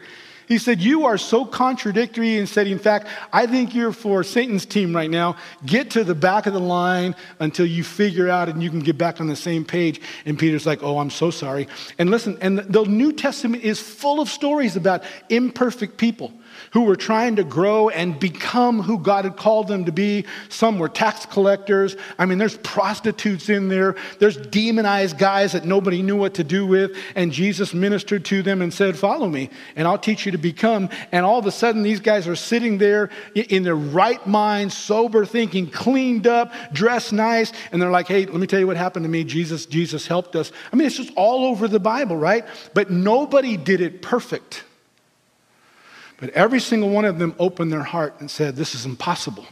He said, You are so contradictory and said, In fact, I think you're for Satan's team right now. Get to the back of the line until you figure out and you can get back on the same page. And Peter's like, Oh, I'm so sorry. And listen, and the New Testament is full of stories about imperfect people who were trying to grow and become who God had called them to be. Some were tax collectors. I mean, there's prostitutes in there. There's demonized guys that nobody knew what to do with. And Jesus ministered to them and said, Follow me, and I'll teach you to become. And all of a sudden, these guys are sitting there in their right mind, sober thinking, cleaned up, dressed nice. And they're like, Hey, let me tell you what happened to me. Jesus, Jesus helped us. I mean, it's just all over the Bible, right? But nobody did it perfect. But every single one of them opened their heart and said, This is impossible.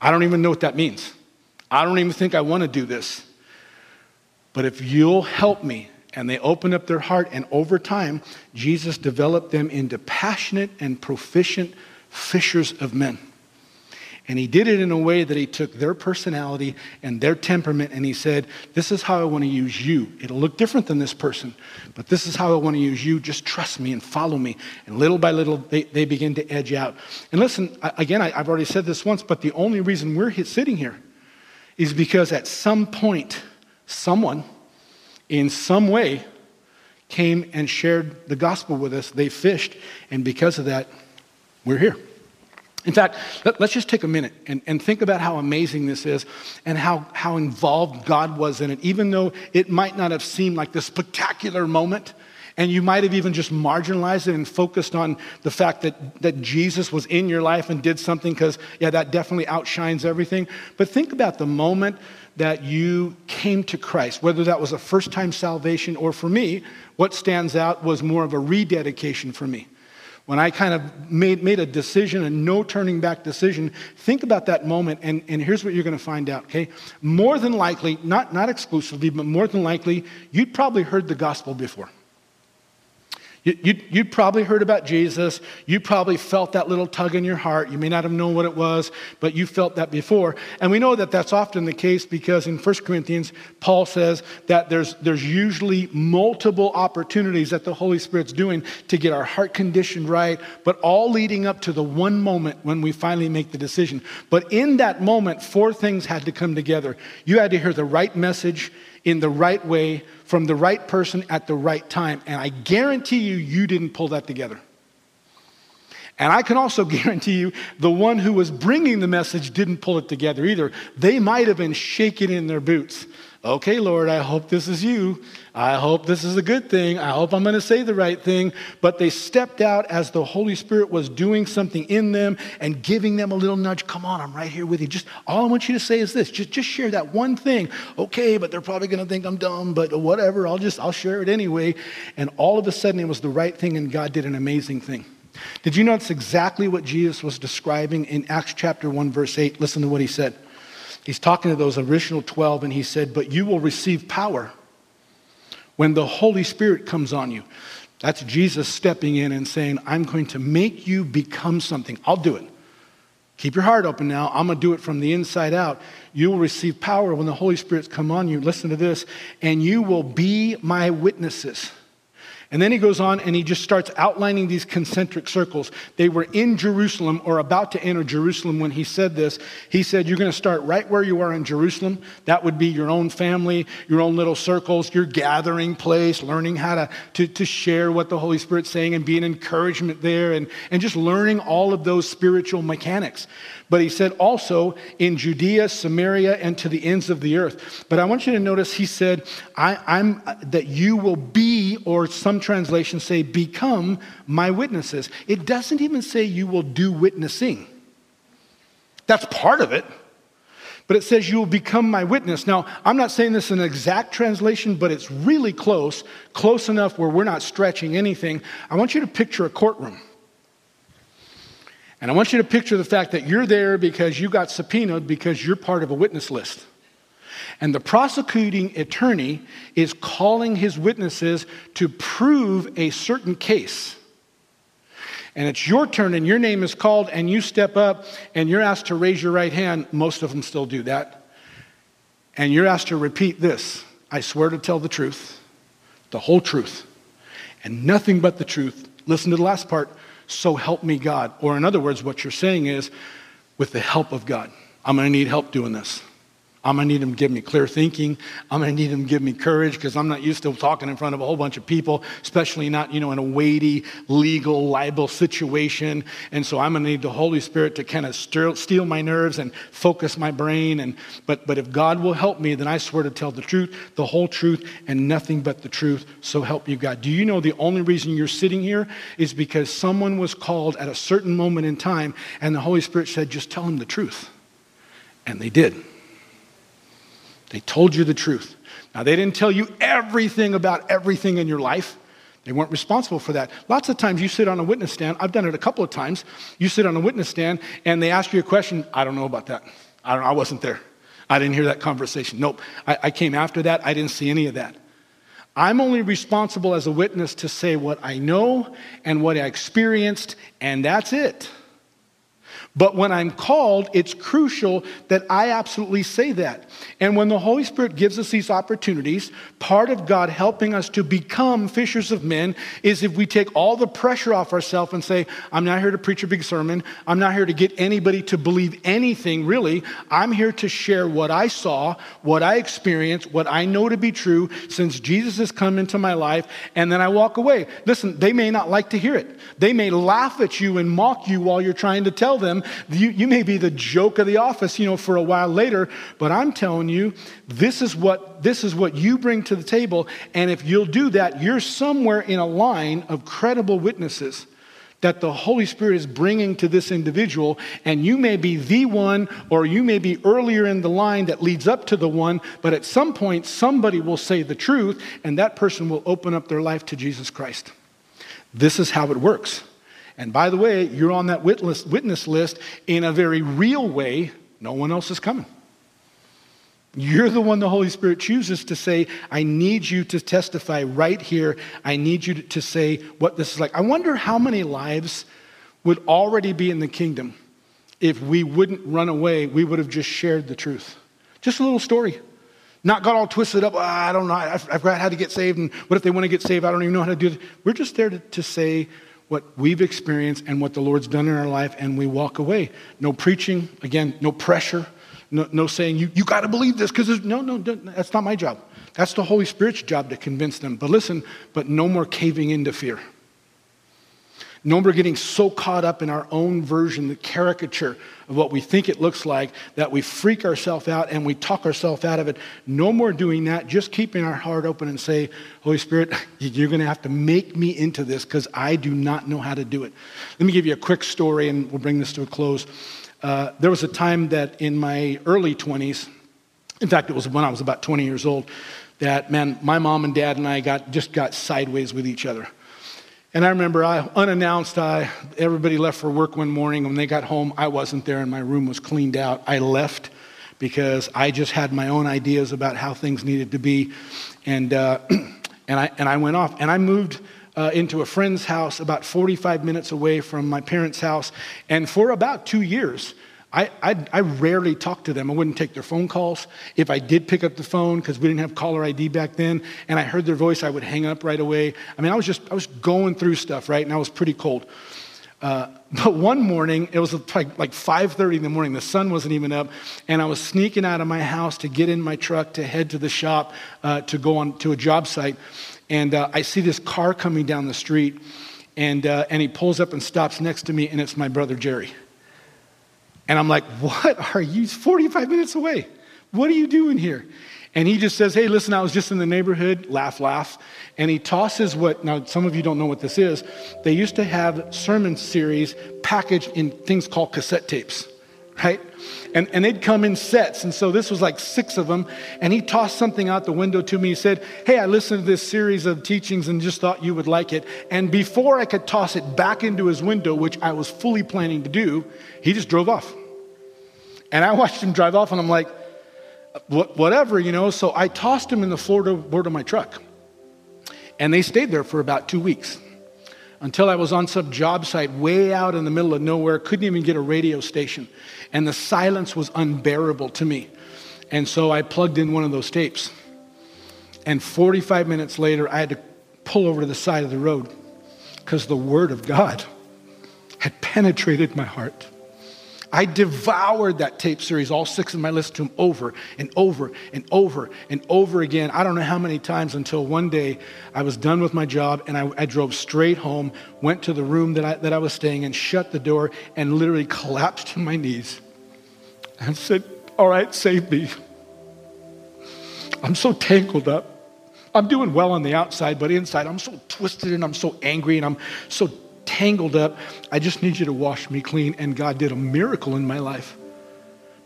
I don't even know what that means. I don't even think I want to do this. But if you'll help me, and they opened up their heart, and over time, Jesus developed them into passionate and proficient fishers of men. And he did it in a way that he took their personality and their temperament and he said, This is how I want to use you. It'll look different than this person, but this is how I want to use you. Just trust me and follow me. And little by little, they, they begin to edge out. And listen, again, I, I've already said this once, but the only reason we're sitting here is because at some point, someone in some way came and shared the gospel with us. They fished, and because of that, we're here. In fact, let, us just take a minute and, and think about how amazing this is and how, how involved God was in it. Even though it might not have seemed like this spectacular moment, And you might have even just marginalized it and focused on the fact that, that Jesus was in your life and did something because, yeah, that definitely outshines everything. But think about the moment that you came to Christ, whether that was a first time salvation or for me, what stands out was more of a rededication for me. When I kind of made, made a decision, a no turning back decision, think about that moment, and, and here's what you're going to find out, okay? More than likely, not, not exclusively, but more than likely, you'd probably heard the gospel before. You, you, you probably heard about Jesus. You probably felt that little tug in your heart. You may not have known what it was, but you felt that before. And we know that that's often the case because in 1 Corinthians, Paul says that there's, there's usually multiple opportunities that the Holy Spirit's doing to get our heart conditioned right, but all leading up to the one moment when we finally make the decision. But in that moment, four things had to come together. You had to hear the right message in the right way from the right person at the right time. And I guarantee you, you didn't pull that together. And I can also [LAUGHS] guarantee you, the one who was bringing the message didn't pull it together either. They might have been shaking in their boots. Okay, Lord, I hope this is you. I hope this is a good thing. I hope I'm going to say the right thing. But they stepped out as the Holy Spirit was doing something in them and giving them a little nudge. Come on, I'm right here with you. Just all I want you to say is this. Just, just share that one thing. Okay, but they're probably going to think I'm dumb, but whatever. I'll just, I'll share it anyway. And all of a sudden it was the right thing and God did an amazing thing. Did you notice exactly what Jesus was describing in Acts chapter 1, verse 8? Listen to what he said. He's talking to those original 12, and he said, But you will receive power when the Holy Spirit comes on you. That's Jesus stepping in and saying, I'm going to make you become something. I'll do it. Keep your heart open now. I'm going to do it from the inside out. You will receive power when the Holy Spirit's come on you. Listen to this. And you will be my witnesses and then he goes on and he just starts outlining these concentric circles. They were in Jerusalem or about to enter Jerusalem when he said this. He said, You're going to start right where you are in Jerusalem. That would be your own family, your own little circles, your gathering place, learning how to, to, to share what the Holy Spirit's saying and be an encouragement there and, and just learning all of those spiritual mechanics. But he said also in Judea, Samaria, and to the ends of the earth. But I want you to notice he said, I, am that you will be, or some translations say, become my witnesses. It doesn't even say you will do witnessing. That's part of it. But it says you will become my witness. Now, I'm not saying this in an exact translation, but it's really close, close enough where we're not stretching anything. I want you to picture a courtroom. And I want you to picture the fact that you're there because you got subpoenaed because you're part of a witness list. And the prosecuting attorney is calling his witnesses to prove a certain case. And it's your turn, and your name is called, and you step up and you're asked to raise your right hand. Most of them still do that. And you're asked to repeat this I swear to tell the truth, the whole truth, and nothing but the truth. Listen to the last part so help me God. Or, in other words, what you're saying is, with the help of God, I'm going to need help doing this. I'm to need him to give me clear thinking. I'm to need him to give me courage because I'm not used to talking in front of a whole bunch of people, especially not, you know, in a weighty legal libel situation. And so I'm to need the Holy Spirit to kind of steel my nerves and focus my brain. And, but, but if God will help me, then I swear to tell the truth, the whole truth, and nothing but the truth. So help you God. Do you know the only reason you're sitting here is because someone was called at a certain moment in time and the Holy Spirit said, just tell him the truth. And they did. They told you the truth. Now, they didn't tell you everything about everything in your life. They weren't responsible for that. Lots of times you sit on a witness stand. I've done it a couple of times. You sit on a witness stand and they ask you a question. I don't know about that. I, don't, I wasn't there. I didn't hear that conversation. Nope. I, I came after that. I didn't see any of that. I'm only responsible as a witness to say what I know and what I experienced, and that's it. But when I'm called, it's crucial that I absolutely say that. And when the Holy Spirit gives us these opportunities, part of God helping us to become fishers of men is if we take all the pressure off ourselves and say, I'm not here to preach a big sermon. I'm not here to get anybody to believe anything, really. I'm here to share what I saw, what I experienced, what I know to be true since Jesus has come into my life, and then I walk away. Listen, they may not like to hear it. They may laugh at you and mock you while you're trying to tell them You, you may be the joke of the office, you know, for a while later, but I'm telling you, this is what this is what you bring to the table. And if you'll do that, you're somewhere in a line of credible witnesses that the Holy Spirit is bringing to this individual, and you may be the one, or you may be earlier in the line that leads up to the one, but at some point, somebody will say the truth, and that person will open up their life to Jesus Christ. This is how it works. And by the way, you're on that witness, witness list in a very real way. No one else is coming. You're the one the Holy Spirit chooses to say, I need you to testify right here. I need you to say what this is like. I wonder how many lives would already be in the kingdom if we wouldn't run away, we would have just shared the truth. Just a little story. Not got all twisted up. Oh, I don't know. I, forgot how to get saved. And what if they want to get saved? I don't even know how to do it. We're just there to, to say what we've experienced and what the Lord's done in our life, and we walk away. No preaching, again, no pressure, no, no saying, you, you got to believe this because no, no, that's not my job. That's the Holy Spirit's job to convince them. But listen, but no more caving into fear. No more getting so caught up in our own version, the caricature of what we think it looks like, that we freak ourselves out and we talk ourselves out of it. No more doing that. Just keeping our heart open and say, Holy Spirit, [LAUGHS] you're going to have to make me into this because I do not know how to do it. Let me give you a quick story and we'll bring this to a close. Uh, there was a time that in my early 20s, in fact, it was when I was about 20 years old, that man, my mom and dad and I got just got sideways with each other. And I remember I, unannounced, I, everybody left for work one morning. When they got home, I wasn't there and my room was cleaned out. I left because I just had my own ideas about how things needed to be. And, uh, [CLEARS THROAT] and, I, and I went off. And I moved uh, into a friend's house about 45 minutes away from my parents' house. And for about two years, I, I, I, rarely talked to them. I wouldn't take their phone calls. If I did pick up the phone, because we didn't have caller ID back then, and I heard their voice, I would hang up right away. I mean, I was just, I was going through stuff, right? And I was pretty cold. Uh, [LAUGHS] but one morning, it was like, like 5.30 in the morning. The sun wasn't even up. And I was sneaking out of my house to get in my truck to head to the shop uh, to go on to a job site. And uh, I see this car coming down the street. And, uh, and he pulls up and stops next to me, and it's my brother Jerry. And I'm like, What are you 45 minutes away? What are you doing here? And he just says, Hey, listen, I was just in the neighborhood, laugh, laugh. And he tosses what, now some of you don't know what this is. They used to have sermon series packaged in things called cassette tapes, right? And, and they'd come in sets. And so this was like six of them. And he tossed something out the window to me. He said, Hey, I listened to this series of teachings and just thought you would like it. And before I could toss it back into his window, which I was fully planning to do, he just drove off. And I [LAUGHS] watched him drive off and I'm like, whatever, you know. So I tossed him in the floorboard of my truck. And they stayed there for about two weeks until I was on some job site way out in the middle of nowhere, couldn't even get a radio station. And the silence was unbearable to me. And so I plugged in one of those tapes. And 45 minutes later, I had to pull over to the side of the road because the Word of God had penetrated my heart. I devoured that tape series, all six of them. I listened to them over and over and over and over again. I don't know how many times until one day I was done with my job and I, I drove straight home, went to the room that I, that I was staying in, shut the door, and literally collapsed to my knees and said, All right, save me. I'm so tangled up. I'm doing well on the outside, but inside I'm so twisted and I'm so angry and I'm so tangled up. I just need you to wash me clean. And God did a miracle in my life.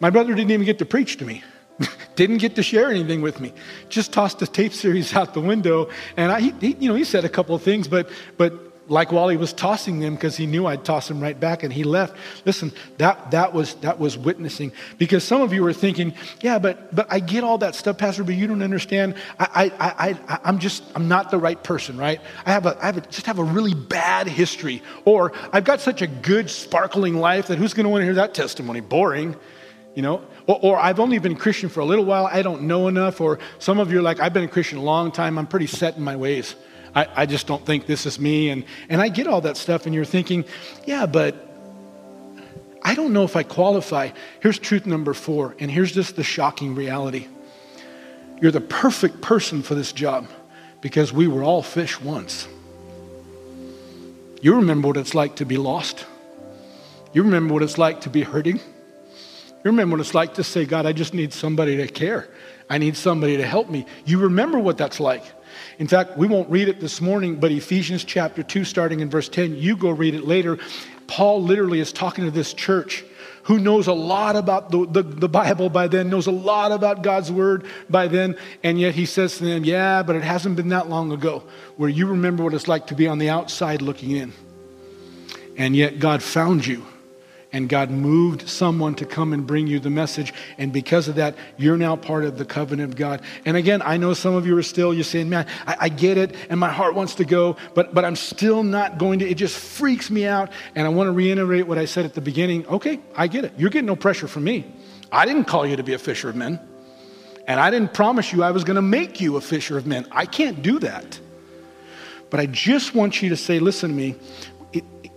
My brother didn't even get to preach to me. [LAUGHS] didn't get to share anything with me. Just tossed the tape series out the window, and I, he, you know, he said a couple of things, but but like while he was tossing them because he knew I'd toss them right back and he left. Listen, that, that, was, that was witnessing. Because some of you are thinking, yeah, but, but I get all that stuff, Pastor, but you don't understand. I, I, I, I'm just, I'm not the right person, right? I, have a, I have a, just have a really bad history. Or I've got such a good, sparkling life that who's going to want to hear that testimony? Boring. You know, or, or, I've only been Christian for a little while, I don't know enough, or some of you are like, I've been a Christian a long time, I'm pretty set in my ways. I, I just don't think this is me. And, and I get all that stuff, and you're thinking, yeah, but I don't know if I qualify. Here's truth number four, and here's just the shocking reality you're the perfect person for this job because we were all fish once. You remember what it's like to be lost. You remember what it's like to be hurting? You remember what it's like to say, God, I just need somebody to care. I need somebody to help me. You remember what that's like. In fact, we won't read it this morning, but Ephesians chapter 2, starting in verse 10, you go read it later. Paul literally is talking to this church who knows a lot about the, the, the, Bible by then, knows a lot about God's word by then, and yet he says to them, Yeah, but it hasn't been that long ago where you remember what it's like to be on the outside looking in. And yet God found you and God moved someone to come and bring you the message. And because of that, you're now part of the covenant of God. And again, I know some of you are still, you're saying, man, I, I, get it, and my heart wants to go, but, but I'm still not going to. It just freaks me out. And I want to reiterate what I said at the beginning. Okay, I get it. You're getting no pressure from me. I didn't call you to be a fisher of men. And I didn't promise you I was going to make you a fisher of men. I can't do that. But I just want you to say, listen to me,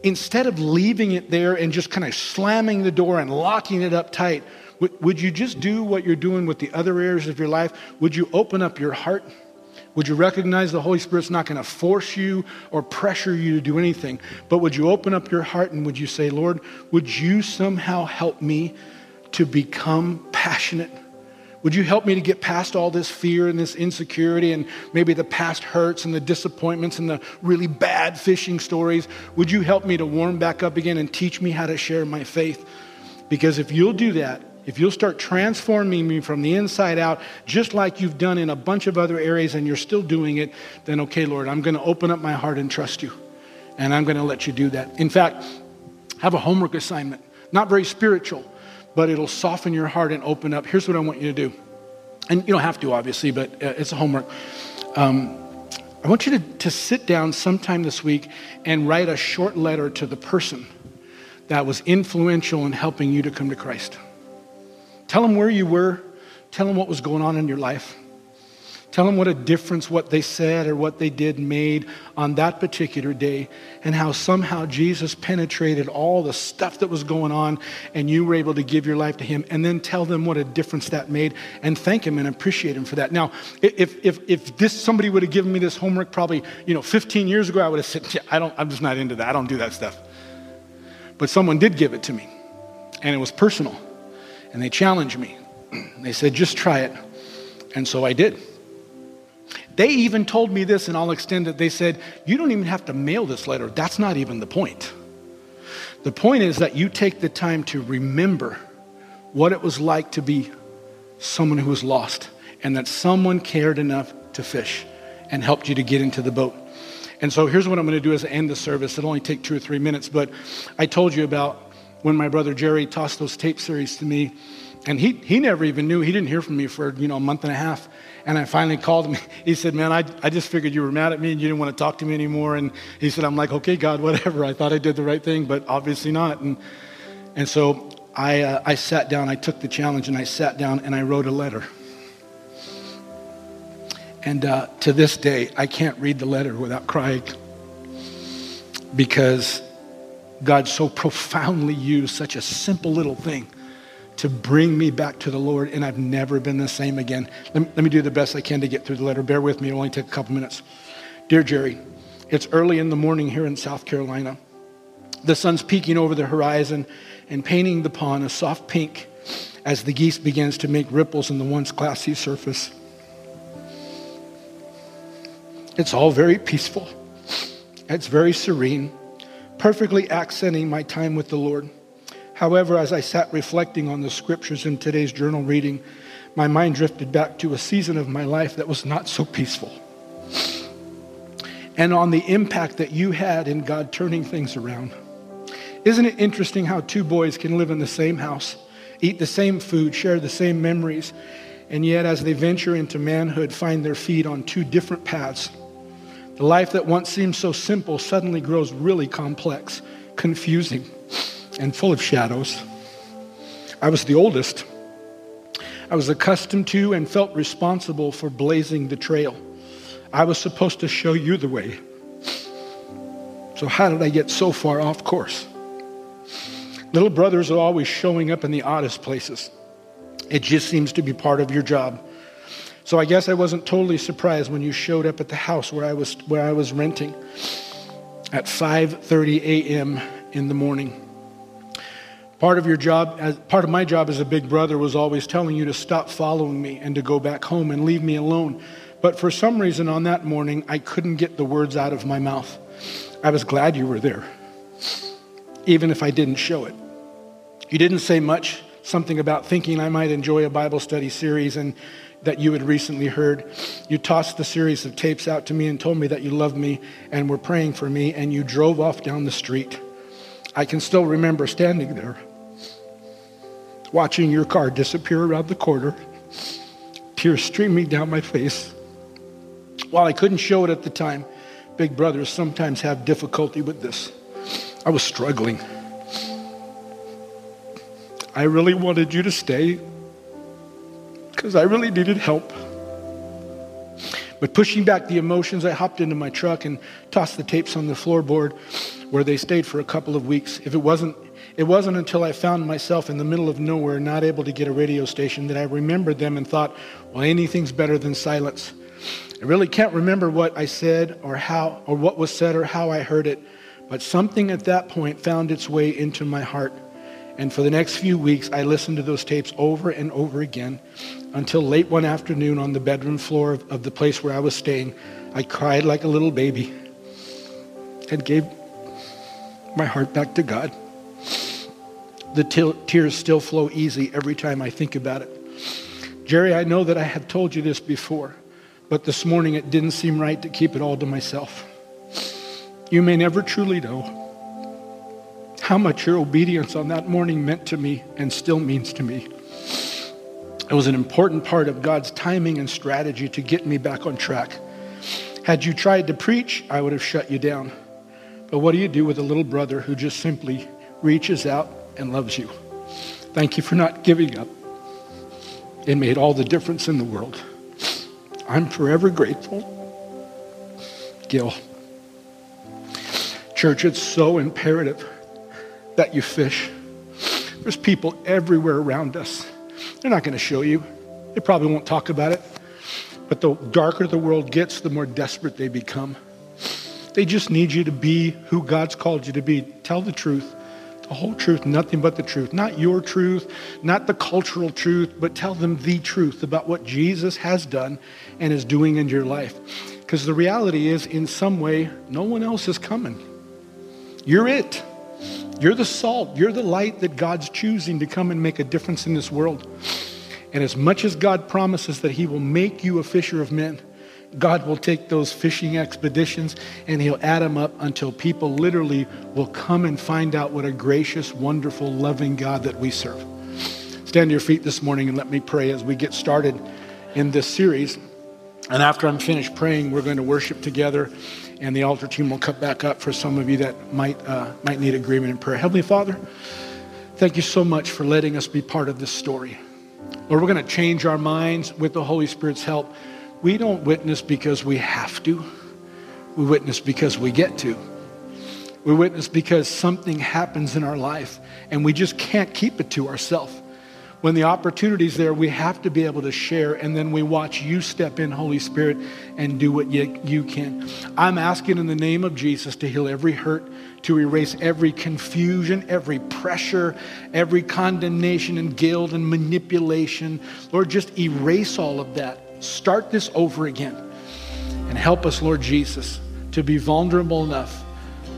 instead of leaving it there and just kind of slamming the door and locking it up tight, would, would you just do what you're doing with the other areas of your life? Would you open up your heart? Would you recognize the Holy Spirit's not going to force you or pressure you to do anything? But would you open up your heart and would you say, Lord, would you somehow help me to become passionate would you help me to get past all this fear and this insecurity and maybe the past hurts and the disappointments and the really bad fishing stories? Would you help me to warm back up again and teach me how to share my faith? Because if you'll do that, if you'll start transforming me from the inside out, just like you've done in a bunch of other areas and you're still doing it, then okay, Lord, I'm going to open up my heart and trust you. And I'm going to let you do that. In fact, have a homework assignment, not very spiritual but it'll soften your heart and open up. Here's what I want you to do. And you don't have to, obviously, but uh, it's a homework. Um, I want you to, to sit down sometime this week and write a short letter to the person that was influential in helping you to come to Christ. Tell them where you were, tell them what was going on in your life. Tell them what a difference what they said or what they did made on that particular day, and how somehow Jesus penetrated all the stuff that was going on, and you were able to give your life to Him. And then tell them what a difference that made, and thank Him and appreciate Him for that. Now, if if if this somebody would have given me this homework probably you know 15 years ago, I would have said, yeah, I don't. I'm just not into that. I don't do that stuff. But someone did give it to me, and it was personal, and they challenged me. [CLEARS THROAT] They said, just try it, and so I did. They even told me this, and I'll extend it. They said, You don't even have to mail this letter. That's not even the point. The point is that you take the time to remember what it was like to be someone who was lost, and that someone cared enough to fish and helped you to get into the boat. And so here's what I'm going to do as I end the service. It'll only take two or three minutes, but I told you about when my brother Jerry tossed those tape series to me, and he, he never even knew. He didn't hear from me for, you know, a month and a half. And I finally called him. [LAUGHS] He said, Man, I, I just figured you were mad at me and you didn't want to talk to me anymore. And he said, I'm like, Okay, God, whatever. I thought I did the right thing, but obviously not. And, and so I, uh, I sat down, I took the challenge, and I sat down and I wrote a letter. And uh, to this day, I can't read the letter without crying because God so profoundly used such a simple little thing to bring me back to the Lord, and I've never been the same again. Let me, let me do the best I can to get through the letter. Bear with me, it'll only take a couple minutes. Dear Jerry, it's early in the morning here in South Carolina. The sun's peeking over the horizon and painting the pond a soft pink as the geese begins to make ripples in the once glassy surface. It's all very peaceful. It's very serene, perfectly accenting my time with the Lord. However, as I sat reflecting on the scriptures in today's journal reading, my mind drifted back to a season of my life that was not so peaceful. And on the impact that you had in God turning things around. Isn't it interesting how two boys can live in the same house, eat the same food, share the same memories, and yet as they venture into manhood, find their feet on two different paths? The life that once seemed so simple suddenly grows really complex, confusing and full of shadows. I was the oldest. I was accustomed to and felt responsible for blazing the trail. I was supposed to show you the way. So, how did I get so far off course? Little brothers are always showing up in the oddest places. It just seems to be part of your job. So I guess I wasn't totally surprised when you showed up at the house where I was where I was renting at 5:30 a.m. in the morning. Part of your job, as, part of my job as a big brother was always telling you to stop following me and to go back home and leave me alone. But for some reason on that morning, I couldn't get the words out of my mouth. I was glad you were there, even if I didn't show it. You didn't say much, something about thinking I might enjoy a Bible study series and that you had recently heard. You tossed the series of tapes out to me and told me that you loved me and were praying for me, and you drove off down the street. I can still remember standing there watching your car disappear around the corner, tears streaming down my face. While I couldn't show it at the time, big brothers sometimes have difficulty with this. I was struggling. I really wanted you to stay because I really needed help. But pushing back the emotions, I hopped into my truck and tossed the tapes on the floorboard where they stayed for a couple of weeks. If it wasn't it wasn't until I found myself in the middle of nowhere, not able to get a radio station, that I remembered them and thought, well, anything's better than silence. I really can't remember what I said or how, or what was said or how I heard it, but something at that point found its way into my heart. And for the next few weeks, I listened to those tapes over and over again until late one afternoon on the bedroom floor of, of the place where I was staying. I cried like a little baby and gave my heart back to God the tears still flow easy every time I think about it. Jerry, I know that I have told you this before, but this morning it didn't seem right to keep it all to myself. You may never truly know how much your obedience on that morning meant to me and still means to me. It was an important part of God's timing and strategy to get me back on track. Had you tried to preach, I would have shut you down. But what do you do with a little brother who just simply reaches out and loves you. Thank you for not giving up. It made all the difference in the world. I'm forever grateful. Gil. Church, it's so imperative that you fish. There's people everywhere around us. They're not going to show you. They probably won't talk about it. But the darker the world gets, the more desperate they become. They just need you to be who God's called you to be. Tell the truth the whole truth, nothing but the truth. Not your truth, not the cultural truth, but tell them the truth about what Jesus has done and is doing in your life. Because the reality is, in some way, no one else is coming. You're it. You're the salt. You're the light that God's choosing to come and make a difference in this world. And as much as God promises that He will make you a fisher of men, God will take those fishing expeditions and He'll add them up until people literally will come and find out what a gracious, wonderful, loving God that we serve. Stand to your feet this morning and let me pray as we get started in this series. And after I'm finished praying, we're going to worship together, and the altar team will cut back up for some of you that might, uh, might need agreement in prayer. Heavenly Father, thank you so much for letting us be part of this story. Lord, we're going to change our minds with the Holy Spirit's help we don't witness because we have to. We witness because we get to. We witness because something happens in our life and we just can't keep it to ourselves. When the opportunity's there, we have to be able to share, and then we watch you step in, Holy Spirit, and do what you, you can. I'm asking in the name of Jesus to heal every hurt, to erase every confusion, every pressure, every condemnation and guilt and manipulation. Lord, just erase all of that Start this over again. And help us, Lord Jesus, to be vulnerable enough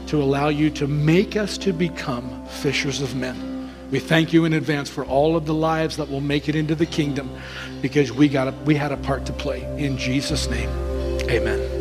to allow you to make us to become fishers of men. We thank you in advance for all of the lives that will make it into the kingdom because we got a, we had a part to play. In Jesus' name, amen.